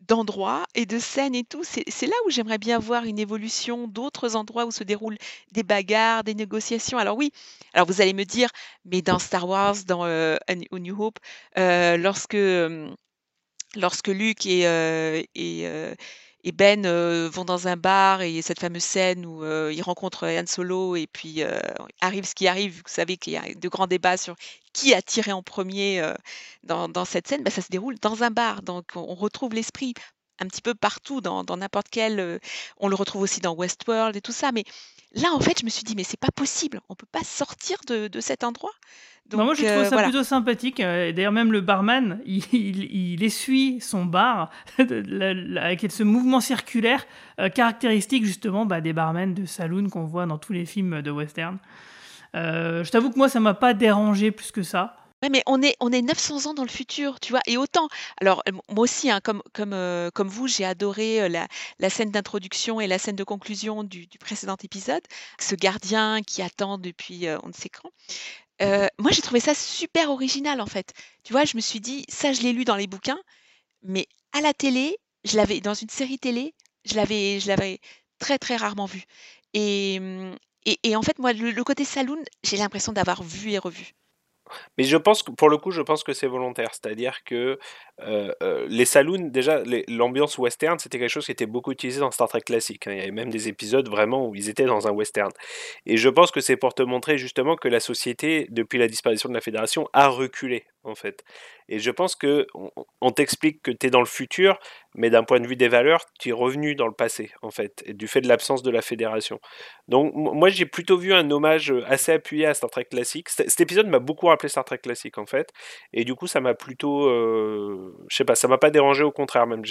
d'endroits et de scènes et tout. C'est là où j'aimerais bien voir une évolution d'autres endroits où se déroulent des bagarres, des négociations. Alors oui, alors vous allez me dire, mais dans Star Wars, dans euh, New- Hope, euh, lorsque, euh, lorsque Luke et, euh, euh, et Ben euh, vont dans un bar et cette fameuse scène où euh, ils rencontrent Han Solo et puis euh, arrive ce qui arrive, vous savez qu'il y a de grands débats sur qui a tiré en premier dans, cette scène, bah, ça se déroule dans un bar. Donc on retrouve l'esprit un petit peu partout, dans, n'importe quel... on le retrouve aussi dans Westworld et tout ça. Mais là, en fait, je me suis dit, mais c'est pas possible, on peut pas sortir de, de cet endroit. Donc, moi, je trouve euh, ça voilà. plutôt sympathique. Euh, D'ailleurs, même le barman, *laughs* il, il- il essuie son bar *laughs* avec ce mouvement circulaire euh, caractéristique justement bah, des barmen de saloon qu'on voit dans tous les films de western. Euh, je t'avoue que moi, ça m'a pas dérangé plus que ça. Ouais, mais on est, on est 900 ans dans le futur, tu vois, et autant. Alors, euh, moi aussi, hein, comme, comme, euh, comme vous, j'ai adoré euh, la, scène d'introduction et la scène de conclusion du, précédent épisode. Ce gardien qui attend depuis on ne sait quand. Moi, j'ai trouvé ça super original, en fait. Tu vois, je me suis dit, ça, je l'ai lu dans les bouquins, mais à la télé, je l'avais, dans une série télé, je l'avais, je l'avais très, très rarement vu. Et, hum, et, et en fait, moi, le, le côté saloon, j'ai l'impression d'avoir vu et revu. Mais je pense que pour le coup, je pense que c'est volontaire. C'est-à-dire que euh, euh, les saloons, déjà, l'ambiance western, c'était quelque chose qui était beaucoup utilisé dans Star Trek classique. hein. Il y avait même des épisodes vraiment où ils étaient dans un western. Et je pense que c'est pour te montrer justement que la société, depuis la disparition de la Fédération, a reculé, en fait. Et je pense que on, t'explique que tu es dans le futur, mais d'un point de vue des valeurs, tu es revenu dans le passé, en fait, et du fait de l'absence de la Fédération. Donc, moi, j'ai plutôt vu un hommage euh, assez appuyé à Star Trek classique. Cet épisode m'a beaucoup rappelé Star Trek classique, en fait. Et du coup, ça m'a plutôt. euh, je sais pas, ça m'a pas dérangé, au contraire. Même.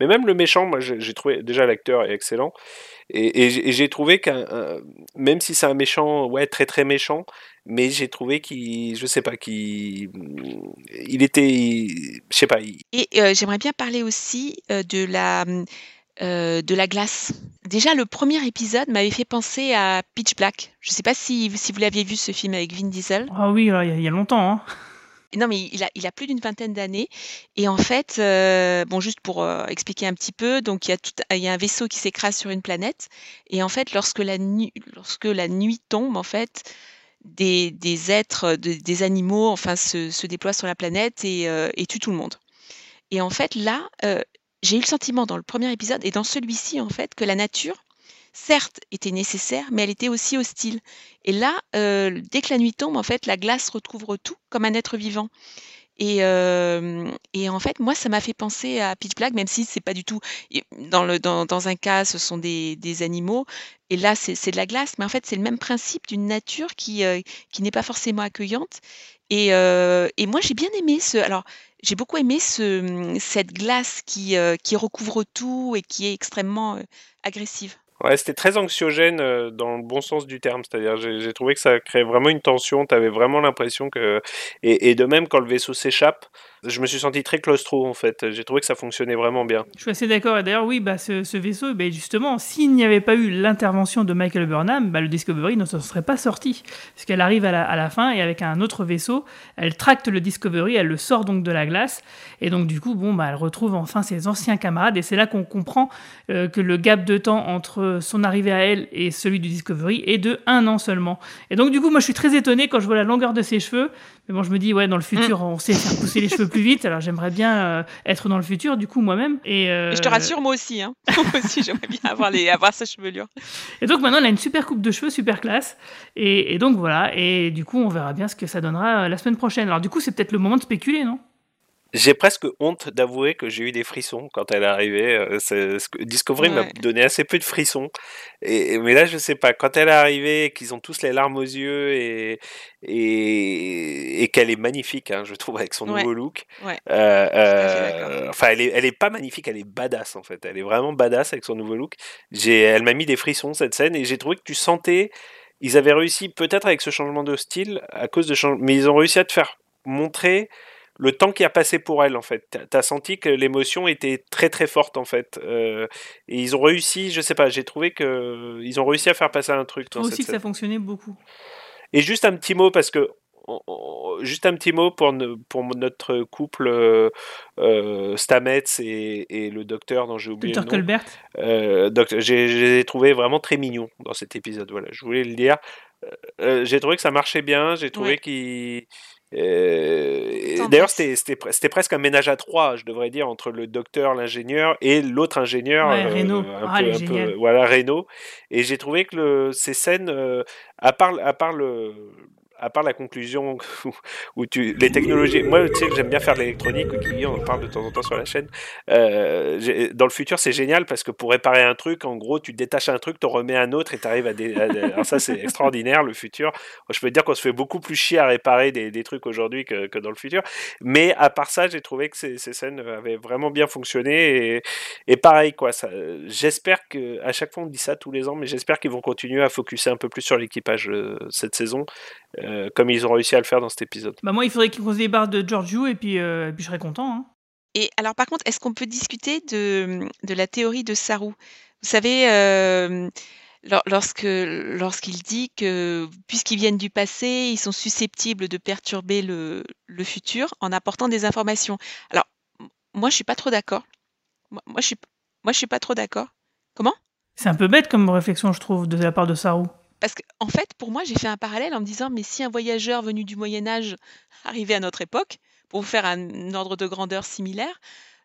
Mais même le méchant, moi, j'ai trouvé. Déjà, l'acteur est excellent. Et, et j'ai trouvé qu'un. un- Même si c'est un méchant, ouais, très très méchant, mais j'ai trouvé qu'il. Je sais pas, qu'il. Il était. Je sais pas. il- Et euh, j'aimerais bien parler aussi euh, de la, euh, de la glace. Déjà, le premier épisode m'avait fait penser à Pitch Black. Je ne sais pas si, si vous l'aviez vu, ce film avec Vin Diesel. Ah oui, il y, a- il y a longtemps. Hein. Non, mais il a, il a plus d'une vingtaine d'années. Et en fait, euh, bon, juste pour euh, expliquer un petit peu, donc il y a, tout, il y a un vaisseau qui s'écrase sur une planète. Et en fait, lorsque la, nuit, lorsque la nuit tombe, en fait, des, êtres, de- des animaux, enfin, se, déploient sur la planète et, euh, tuent tout le monde. Et en fait, là, euh, j'ai eu le sentiment dans le premier épisode et dans celui-ci, en fait, que la nature, certes, était nécessaire, mais elle était aussi hostile. Et là, euh, dès que la nuit tombe, en fait, la glace recouvre tout comme un être vivant. Et, euh, et en fait, moi, ça m'a fait penser à Pitch Black, même si c'est pas du tout. Dans, un cas, ce sont des, animaux, et là, c'est de la glace, mais en fait, c'est le même principe d'une nature qui, euh, qui n'est pas forcément accueillante. Et, euh, et moi, j'ai bien aimé ce. Alors, j'ai beaucoup aimé ce, cette glace qui, qui recouvre tout et qui est extrêmement agressive. C'était très anxiogène euh, dans le bon sens du terme. C'est-à-dire, j'ai trouvé que ça créait vraiment une tension. Tu avais vraiment l'impression que. Et, de même, quand le vaisseau s'échappe, je me suis senti très claustro, en fait. J'ai trouvé que ça fonctionnait vraiment bien. Je suis assez d'accord. Et d'ailleurs, oui, bah, ce, vaisseau, bah, justement, s'il n'y avait pas eu l'intervention de Michael Burnham, bah, le Discovery ne se serait pas sorti. Parce qu'elle arrive à la, fin et avec un autre vaisseau, elle tracte le Discovery, elle le sort donc de la glace. Et donc, du coup, bon, elle retrouve enfin ses anciens camarades. Et c'est là qu'on comprend euh, que le gap de temps entre son arrivée à elle et celui du Discovery est de un an seulement. Et donc, du coup, moi, je suis très étonné quand je vois la longueur de ses cheveux. Mais bon, je me dis, ouais, dans le futur, on sait faire pousser les cheveux plus vite. Alors, j'aimerais bien euh, être dans le futur, du coup, moi-même. Et, euh, Et je te rassure, moi aussi. Hein. *laughs* moi aussi, j'aimerais bien avoir, les, avoir sa chevelure. Et donc maintenant, elle a une super coupe de cheveux, super classe. Et, et donc voilà. Et du coup, on verra bien ce que ça donnera euh, la semaine prochaine. Alors du coup, c'est peut-être le moment de spéculer, non? J'ai presque honte d'avouer que j'ai eu des frissons quand elle est arrivée. Euh, Discovery m'a donné assez peu de frissons. Et, mais là, je sais pas. Quand elle est arrivée, qu'ils ont tous les larmes aux yeux et, et, et qu'elle est magnifique, hein, je trouve, avec son Ouais. nouveau look. Ouais. Euh, euh, enfin, elle est, elle est pas magnifique, elle est badass en fait. Elle est vraiment badass avec son nouveau look. Elle m'a mis des frissons cette scène et j'ai trouvé que tu sentais, ils avaient réussi peut-être avec ce changement de style à cause de change- mais ils ont réussi à te faire montrer le temps qui a passé pour elle en fait. T'as- senti que l'émotion était très très forte en fait. Euh, et ils ont réussi, je sais pas, j'ai trouvé que ils ont réussi à faire passer un truc dans Moi cette aussi que scène. ça fonctionnait beaucoup. Et juste un petit mot parce que juste un petit mot pour, pour notre couple euh, euh, Stamets et, le docteur dont j'ai oublié Docteur Colbert. Euh, j'ai trouvé vraiment très mignon dans cet épisode. Voilà, je voulais le dire. Euh, j'ai trouvé que ça marchait bien. J'ai trouvé qu'il D'ailleurs, c'était presque un ménage à trois, je devrais dire, entre le docteur, l'ingénieur et l'autre ingénieur. Ouais, Reno. Ah, peu, un peu, voilà, Reno. Et j'ai trouvé que le, ces scènes, à part, à part le, à part la conclusion *laughs* où, tu les technologies moi tu sais j'aime bien faire de l'électronique on en parle de temps en temps sur la chaîne. Euh, dans le futur c'est génial parce que pour réparer un truc en gros tu détaches un truc tu remets un autre et tu arrives à, des, alors ça c'est extraordinaire le futur. Je peux te dire qu'on se fait beaucoup plus chier à réparer des, trucs aujourd'hui que, dans le futur. Mais à part ça j'ai trouvé que ces, scènes avaient vraiment bien fonctionné et, pareil quoi j'espère que à chaque fois on dit ça tous les ans mais j'espère qu'ils vont continuer à focuser un peu plus sur l'équipage euh, cette saison euh, comme ils ont réussi à le faire dans cet épisode. Bah moi, il faudrait qu'on se débarque de Giorgio et puis, euh, puis je serais content. Hein. Et alors, par contre, est-ce qu'on peut discuter de, de, la théorie de Saru? Vous savez, euh, lorsque lorsqu'il dit que puisqu'ils viennent du passé, ils sont susceptibles de perturber le, le futur en apportant des informations. Alors, moi, je suis pas trop d'accord. Moi, moi, je suis moi, je suis pas trop d'accord. Comment? C'est un peu bête comme réflexion, je trouve, de la part de Saru. Parce qu'en en fait, pour moi, j'ai fait un parallèle en me disant, mais si un voyageur venu du Moyen Âge *laughs* arrivait à notre époque, pour vous faire un ordre de grandeur similaire,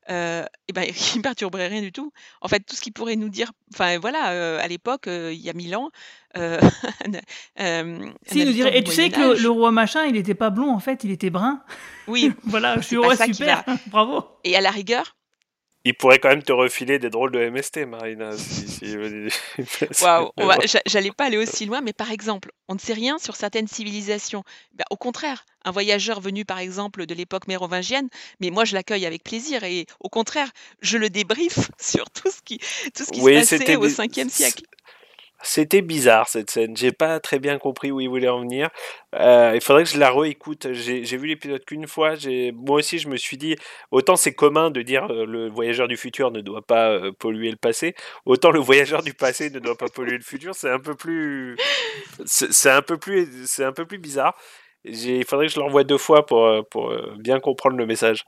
euh, et ben, *laughs* il ne perturberait rien du tout. En fait, tout ce qu'il pourrait nous dire, enfin voilà, euh, à l'époque, euh, il y a mille ans, euh, *laughs* si, nous dirait, et tu sais que le, roi machin, il n'était pas blond, en fait, il était brun. Oui. voilà, je suis roi super, bravo. Et à la rigueur, il pourrait quand même te refiler des drôles de MST, Marina. Si, *laughs* Waouh, *laughs* j'allais pas aller aussi loin, mais par exemple, on ne sait rien sur certaines civilisations. Ben, au contraire, un voyageur venu par exemple de l'époque mérovingienne, mais moi je l'accueille avec plaisir et au contraire, je le débriefe *laughs* sur tout ce qui, tout ce qui se passait au 5e siècle. C'était bizarre cette scène. J'ai pas très bien compris où il voulait en venir. Euh, il faudrait que je la réécoute. J'ai vu l'épisode qu'une fois. Moi aussi, je me suis dit autant c'est commun de dire euh, le voyageur du futur ne doit pas euh, polluer le passé, autant le voyageur du passé ne doit pas polluer le futur. C'est un peu plus, c'est un peu plus, c'est un peu plus bizarre. Il faudrait que je le revoie deux fois pour, pour bien comprendre le message.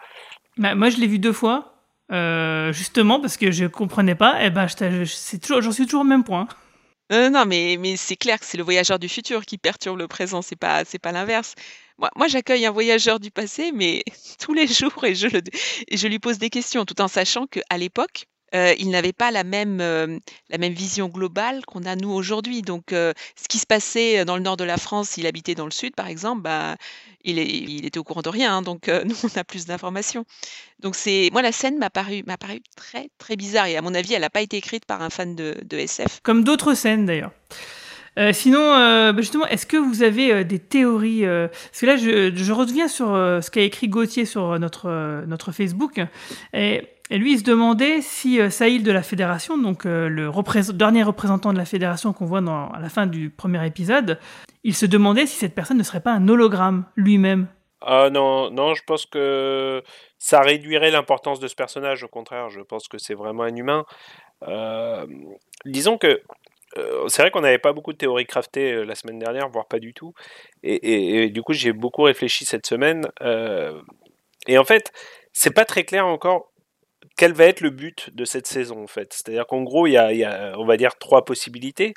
Bah, moi, je l'ai vu deux fois. justement parce que je comprenais pas, et eh ben j'en suis toujours au même point. Non, mais c'est clair que c'est le voyageur du futur qui perturbe le présent, c'est pas c'est pas l'inverse. Moi j'accueille un voyageur du passé, mais *laughs* tous les jours et je et je lui pose des questions, tout en sachant qu'à l'époque, euh, il n'avait pas la même, euh, la même vision globale qu'on a nous aujourd'hui. Donc, euh, ce qui se passait dans le nord de la France, il habitait dans le sud, par exemple, bah, il, est, il était au courant de rien. Hein, donc, *laughs* nous, on a plus d'informations. Donc, c'est moi, la scène m'a paru, m'a paru très, très bizarre. Et à mon avis, elle n'a pas été écrite par un fan de, SF. Comme d'autres scènes, d'ailleurs. sinon, bah, justement, est-ce que vous avez des théories Parce que là, je, je reviens sur ce qu'a écrit Gauthier sur notre, notre Facebook. Et et lui, il se demandait si euh, Saïl de la Fédération, donc euh, le dernier représentant de la Fédération qu'on voit à la fin du premier épisode, il se demandait si cette personne ne serait pas un hologramme lui-même. Ah non, non, je pense que ça réduirait l'importance de ce personnage. Au contraire, je pense que c'est vraiment un humain. Euh, disons que c'est vrai qu'on n'avait pas beaucoup de théories craftées la semaine dernière, voire pas du tout. Et, et du coup, j'ai beaucoup réfléchi cette semaine. et en fait, c'est pas très clair encore quel va être le but de cette saison en fait? C'est-à-dire qu'en gros, il y, a, on va dire, trois possibilités.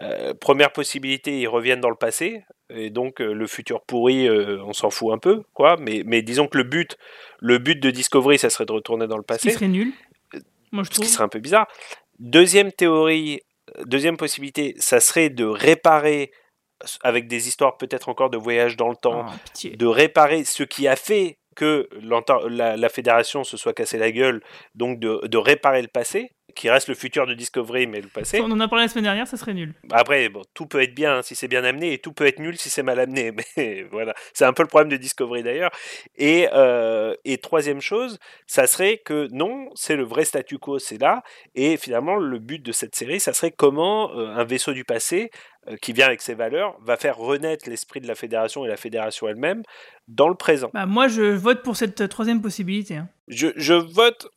Euh, première possibilité, ils reviennent dans le passé, et donc euh, le futur pourri, euh, on s'en fout un peu, quoi. Mais, mais disons que le but, le but de Discovery, ça serait de retourner dans le passé. Ce qui serait nul. Moi, je trouve. Ce qui serait un peu bizarre. Deuxième théorie, deuxième possibilité, ça serait de réparer, avec des histoires peut-être encore de voyage dans le temps, oh, de réparer ce qui a fait que la, la, fédération se soit cassée la gueule, donc de, de, réparer le passé, qui reste le futur de Discovery, mais le passé. On en a parlé la semaine dernière, ça serait nul. Après, bon, tout peut être bien si c'est bien amené, et tout peut être nul si c'est mal amené. *laughs* Mais voilà, c'est un peu le problème de Discovery d'ailleurs. Et, euh, et troisième chose, ça serait que non, c'est le vrai statu quo, c'est là. Et finalement, le but de cette série, ça serait comment euh, un vaisseau du passé euh, qui vient avec ses valeurs, va faire renaître l'esprit de la fédération et la fédération elle-même dans le présent. Bah, moi, je vote pour cette troisième possibilité. Hein. Je, je, vote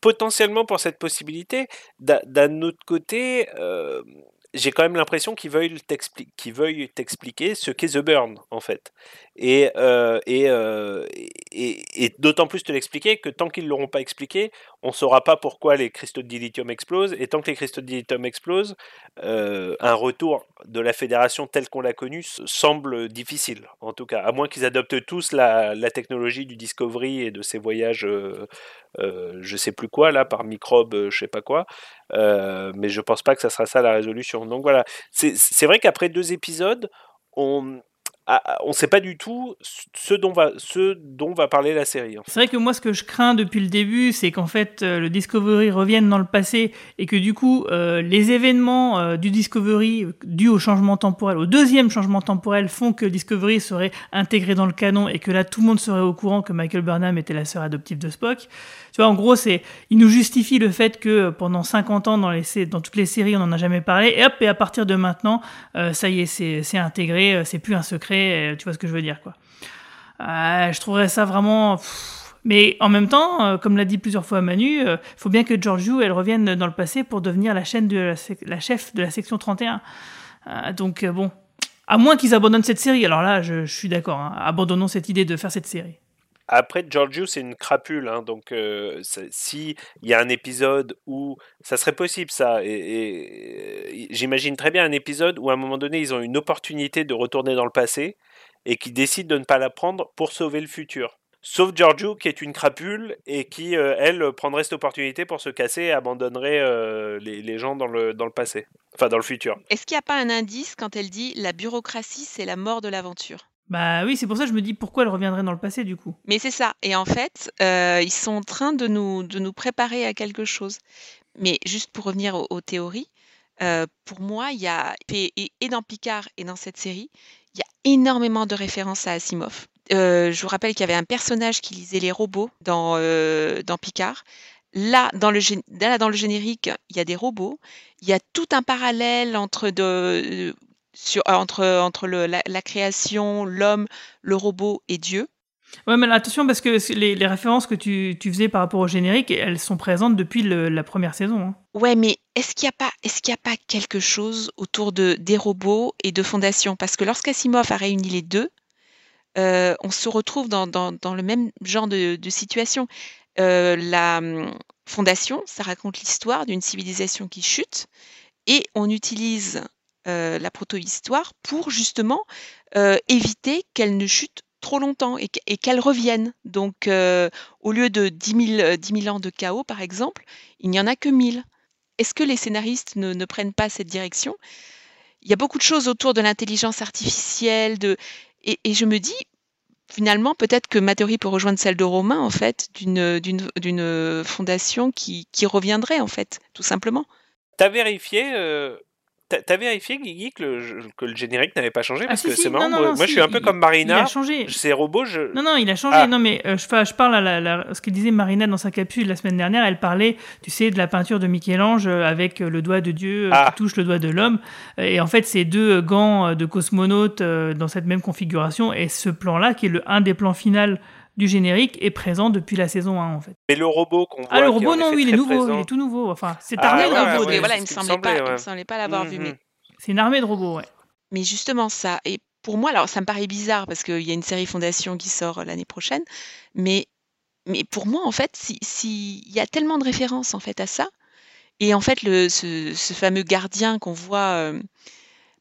potentiellement pour cette possibilité. D'un autre côté, euh, j'ai quand même l'impression qu'ils veuillent t'expliquer, ce qu'est The Burn, en fait. Et, euh, et, euh, et, et d'autant plus te l'expliquer que tant qu'ils ne l'auront pas expliqué, on ne saura pas pourquoi les cristaux de dilithium explosent. Et tant que les cristaux de dilithium explosent, euh, un retour de la fédération telle qu'on l'a connue semble difficile, en tout cas. À moins qu'ils adoptent tous la, technologie du Discovery et de ces voyages, euh, euh, je sais plus quoi, là, par microbes, je sais pas quoi. Euh, mais je pense pas que ça sera ça la résolution. Donc voilà, c'est vrai qu'après deux épisodes, on, on ne sait pas du tout ce dont va, parler la série. C'est vrai que moi, ce que je crains depuis le début, c'est qu'en fait, euh, le Discovery revienne dans le passé et que du coup, euh, les événements euh, du Discovery dus au changement temporel, au deuxième changement temporel, font que Discovery serait intégré dans le canon et que là, tout le monde serait au courant que Michael Burnham était la sœur adoptive de Spock. Tu vois, en gros, c'est, il nous justifie le fait que pendant 50 ans, dans, toutes les séries, on n'en a jamais parlé, et hop, et à partir de maintenant, ça y est, c'est intégré, c'est plus un secret euh, tu vois ce que je veux dire, quoi. Euh, je trouverais ça vraiment. Mais en même temps, euh, comme l'a dit plusieurs fois Manu, il faut bien que Georgiou elle revienne dans le passé pour devenir la, chaîne de la, chef de la section 31. donc bon, à moins qu'ils abandonnent cette série. Alors là, je, suis d'accord. Hein, abandonnons cette idée de faire cette série. Après, Giorgio, c'est une crapule, hein, donc euh, si il y a un épisode où ça serait possible ça, et, j'imagine très bien un épisode où à un moment donné ils ont une opportunité de retourner dans le passé et qui décident de ne pas la prendre pour sauver le futur. Sauf Giorgio qui est une crapule et qui, euh, elle, prendrait cette opportunité pour se casser et abandonnerait euh, les, les, gens dans le, dans le passé, enfin dans le futur. Est-ce qu'il n'y a pas un indice quand elle dit la bureaucratie, c'est la mort de l'aventure bah oui, c'est pour ça que je me dis pourquoi elle reviendrait dans le passé du coup. Mais c'est ça. Et en fait, euh, ils sont en train de nous, de nous préparer à quelque chose. Mais juste pour revenir aux, théories, euh, pour moi, il y a, et, dans Picard et dans cette série, il y a énormément de références à Asimov. Euh, je vous rappelle qu'il y avait un personnage qui lisait les robots dans, dans Picard. Là dans, le, dans le générique, il y a des robots. Il y a tout un parallèle entre de, sur, euh, entre, entre le, la, la, création, l'homme, le robot et Dieu. Ouais, mais attention parce que les, les références que tu, tu, faisais par rapport au générique, elles sont présentes depuis le, la première saison. Hein. Ouais, mais est-ce qu'il n'y a pas, est-ce qu'il y a pas quelque chose autour de des robots et de Fondation Parce que lorsqu'Asimov a réuni les deux, euh, on se retrouve dans, dans, dans, le même genre de, de situation. Euh, la hum, Fondation, ça raconte l'histoire d'une civilisation qui chute, et on utilise euh, la proto-histoire pour justement euh, éviter qu'elle ne chute trop longtemps et, qu'elle revienne. Donc, euh, au lieu de 10 000, ans de chaos, par exemple, il n'y en a que 1000. Est-ce que les scénaristes ne, prennent pas cette direction? Il y a beaucoup de choses autour de l'intelligence artificielle. Et, je me dis, finalement, peut-être que ma théorie peut rejoindre celle de Romain, en fait, d'une fondation qui, qui, reviendrait, en fait, tout simplement. Tu as vérifié T'as vérifié, Guigui, que le, que le générique n'avait pas changé? Ah, Parce que c'est marrant. moi, je suis un peu comme Marina. Il a changé. Ces robots, je. Non, non, il a changé. Ah. Non, mais euh, je, je, parle à la, ce que disait Marina dans sa capsule la semaine dernière. Elle parlait, tu sais, de la peinture de Michel-Ange euh, avec euh, le doigt de Dieu ah. qui touche le doigt de l'homme. Et en fait, c'est deux gants de cosmonautes dans cette même configuration. Et ce plan-là, qui est le un des plans finaux du générique est présent depuis la saison 1 en fait. Mais le robot qu'on voit. Ah le robot non oui il est nouveau, il est tout nouveau. Enfin c'est ah, armé de robots. voilà il me semblait pas, il me semblait pas l'avoir vu mais. C'est une armée de robots ouais. Mais justement ça et pour moi alors ça me paraît bizarre parce qu'il y a une série Fondation qui sort l'année prochaine mais mais pour moi en fait si il y a tellement de références en fait à ça et en fait le ce, ce fameux gardien qu'on voit euh,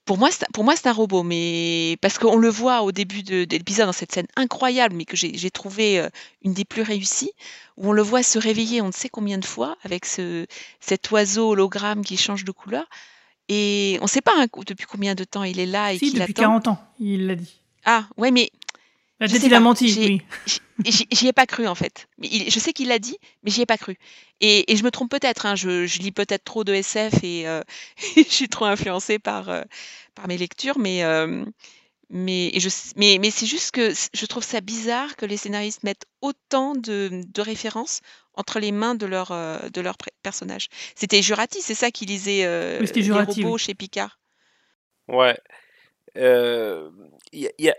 pour moi, c'est, pour moi, c'est un robot, mais parce qu'on le voit au début de, l'épisode dans cette scène incroyable, mais que j'ai, trouvé euh, une des plus réussies, où on le voit se réveiller on ne sait combien de fois avec ce, cet oiseau hologramme qui change de couleur. Et on ne sait pas hein, depuis combien de temps il est là et si, qu'il depuis 40 ans, il l'a dit. Ah, ouais, mais Peut-être il a menti, oui. J'y ai pas cru en fait. je sais qu'il l'a dit, mais j'y ai pas cru. Et, je me trompe peut-être. Hein, je, lis peut-être trop de SF et euh, *laughs* je suis trop influencée par, euh, par mes lectures, mais euh, mais, je, mais, mais c'est juste que je trouve ça bizarre que les scénaristes mettent autant de, de références entre les mains de leur, de leur personnages. C'était Jurati, c'est ça qui lisait les robots chez Picard. Ouais. Il y a,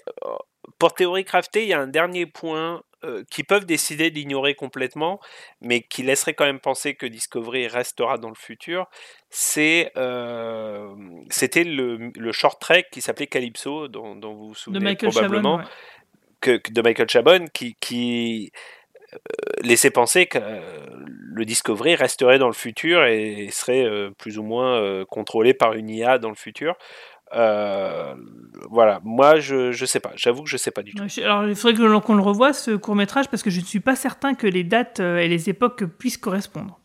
pour théorie craftée, il y a un dernier point euh, qui peuvent décider d'ignorer complètement, mais qui laisserait quand même penser que Discovery restera dans le futur. C'est euh, c'était le, le, short trek qui s'appelait Calypso, dont, dont, vous vous souvenez de probablement, Chabon, ouais. que, de Michael Chabon, qui, qui euh, laissait penser que euh, le Discovery resterait dans le futur et serait euh, plus ou moins contrôlé par une IA dans le futur. Euh, voilà, moi je, je sais pas, j'avoue que je sais pas du tout. Alors il faudrait que qu'on le revoie ce court métrage parce que je ne suis pas certain que les dates euh, et les époques puissent correspondre.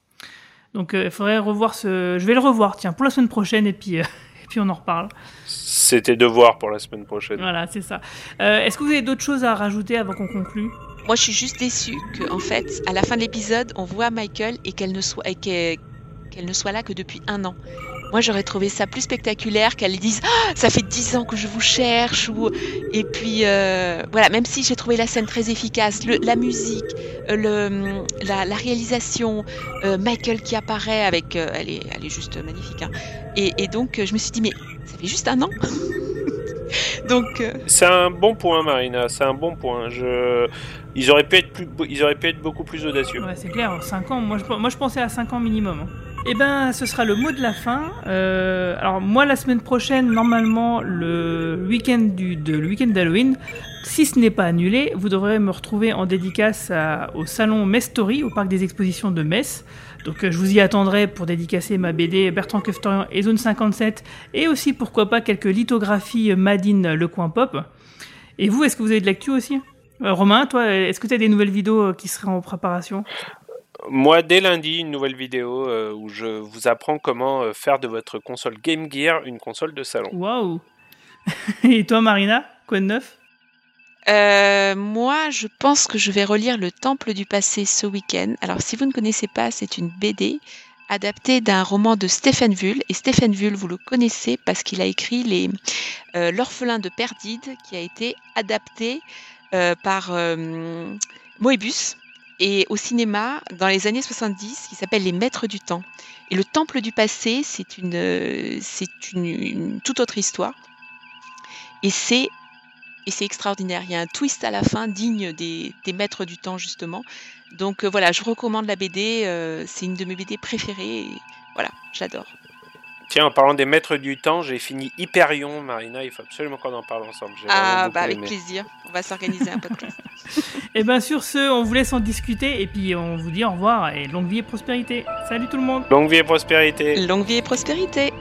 Donc il faudrait revoir ce. Je vais le revoir, tiens, pour la semaine prochaine et puis, *laughs* et puis on en reparle. C'était devoir pour la semaine prochaine. Voilà, c'est ça. Euh, Est-ce que vous avez d'autres choses à rajouter avant qu'on conclue? Moi, je suis juste déçue que, en fait, à la fin de l'épisode, on voit Michael et qu'elle ne soit et qu'elle qu'elle ne soit là que depuis un an. Moi, j'aurais trouvé ça plus spectaculaire qu'elle dise ah, ça fait dix ans que je vous cherche ou et puis euh, voilà. Même si j'ai trouvé la scène très efficace, le, la musique, euh, le, la, la réalisation, euh, Michael qui apparaît avec, euh, elle est, elle est juste magnifique. Hein. Et, et, donc, je me suis dit mais ça fait juste un an. *laughs* donc. euh, C'est un bon point, Marina. C'est un bon point. Je... Ils auraient pu être plus, ils auraient pu être beaucoup plus audacieux. Ouais, c'est clair. 5 ans. Moi, je, moi, je pensais à 5 ans minimum. hein. Eh ben, ce sera le mot de la fin. Euh, alors moi, la semaine prochaine, normalement, le week-end du de, le week-end d'Halloween, si ce n'est pas annulé, vous devrez me retrouver en dédicace à- au salon Mestory, au parc des expositions de Metz. Donc euh, je vous y attendrai pour dédicacer ma BD Bertrand Keftorian et Zone 57, et aussi pourquoi pas quelques lithographies Madine Le Coin Pop. Et vous, est-ce que vous avez de l'actu aussi? Euh, Romain, toi, est-ce que tu as des nouvelles vidéos euh, qui seraient en préparation? Moi, dès lundi, une nouvelle vidéo euh, où je vous apprends comment euh, faire de votre console Game Gear une console de salon. Waouh *laughs* Et toi, Marina, quoi de neuf? Euh, moi, je pense que je vais relire Le Temple du passé ce week-end. Alors, si vous ne connaissez pas, c'est une BD adaptée d'un roman de Stephen Vull. Et Stephen Vull, vous le connaissez parce qu'il a écrit les euh, L'orphelin de Perdide, qui a été adapté euh, par euh, Moebius et au cinéma dans les années 70, qui s'appelle Les Maîtres du Temps. Et Le Temple du passé, c'est une, euh, c'est une, toute autre histoire. Et c'est et c'est extraordinaire. Il y a un twist à la fin digne des, des maîtres du temps, justement. Donc euh, voilà, je recommande la BD. euh, c'est une de mes BD préférées. Et voilà, j'adore. Tiens, en parlant des maîtres du temps, j'ai fini Hyperion, Marina. Il faut absolument qu'on en parle ensemble. Ah, bah avec aimé. plaisir. On va s'organiser un podcast. *laughs* Et bien sur ce, on vous laisse en discuter et puis on vous dit au revoir et longue vie et prospérité. Salut tout le monde Longue vie et prospérité. Longue vie et prospérité.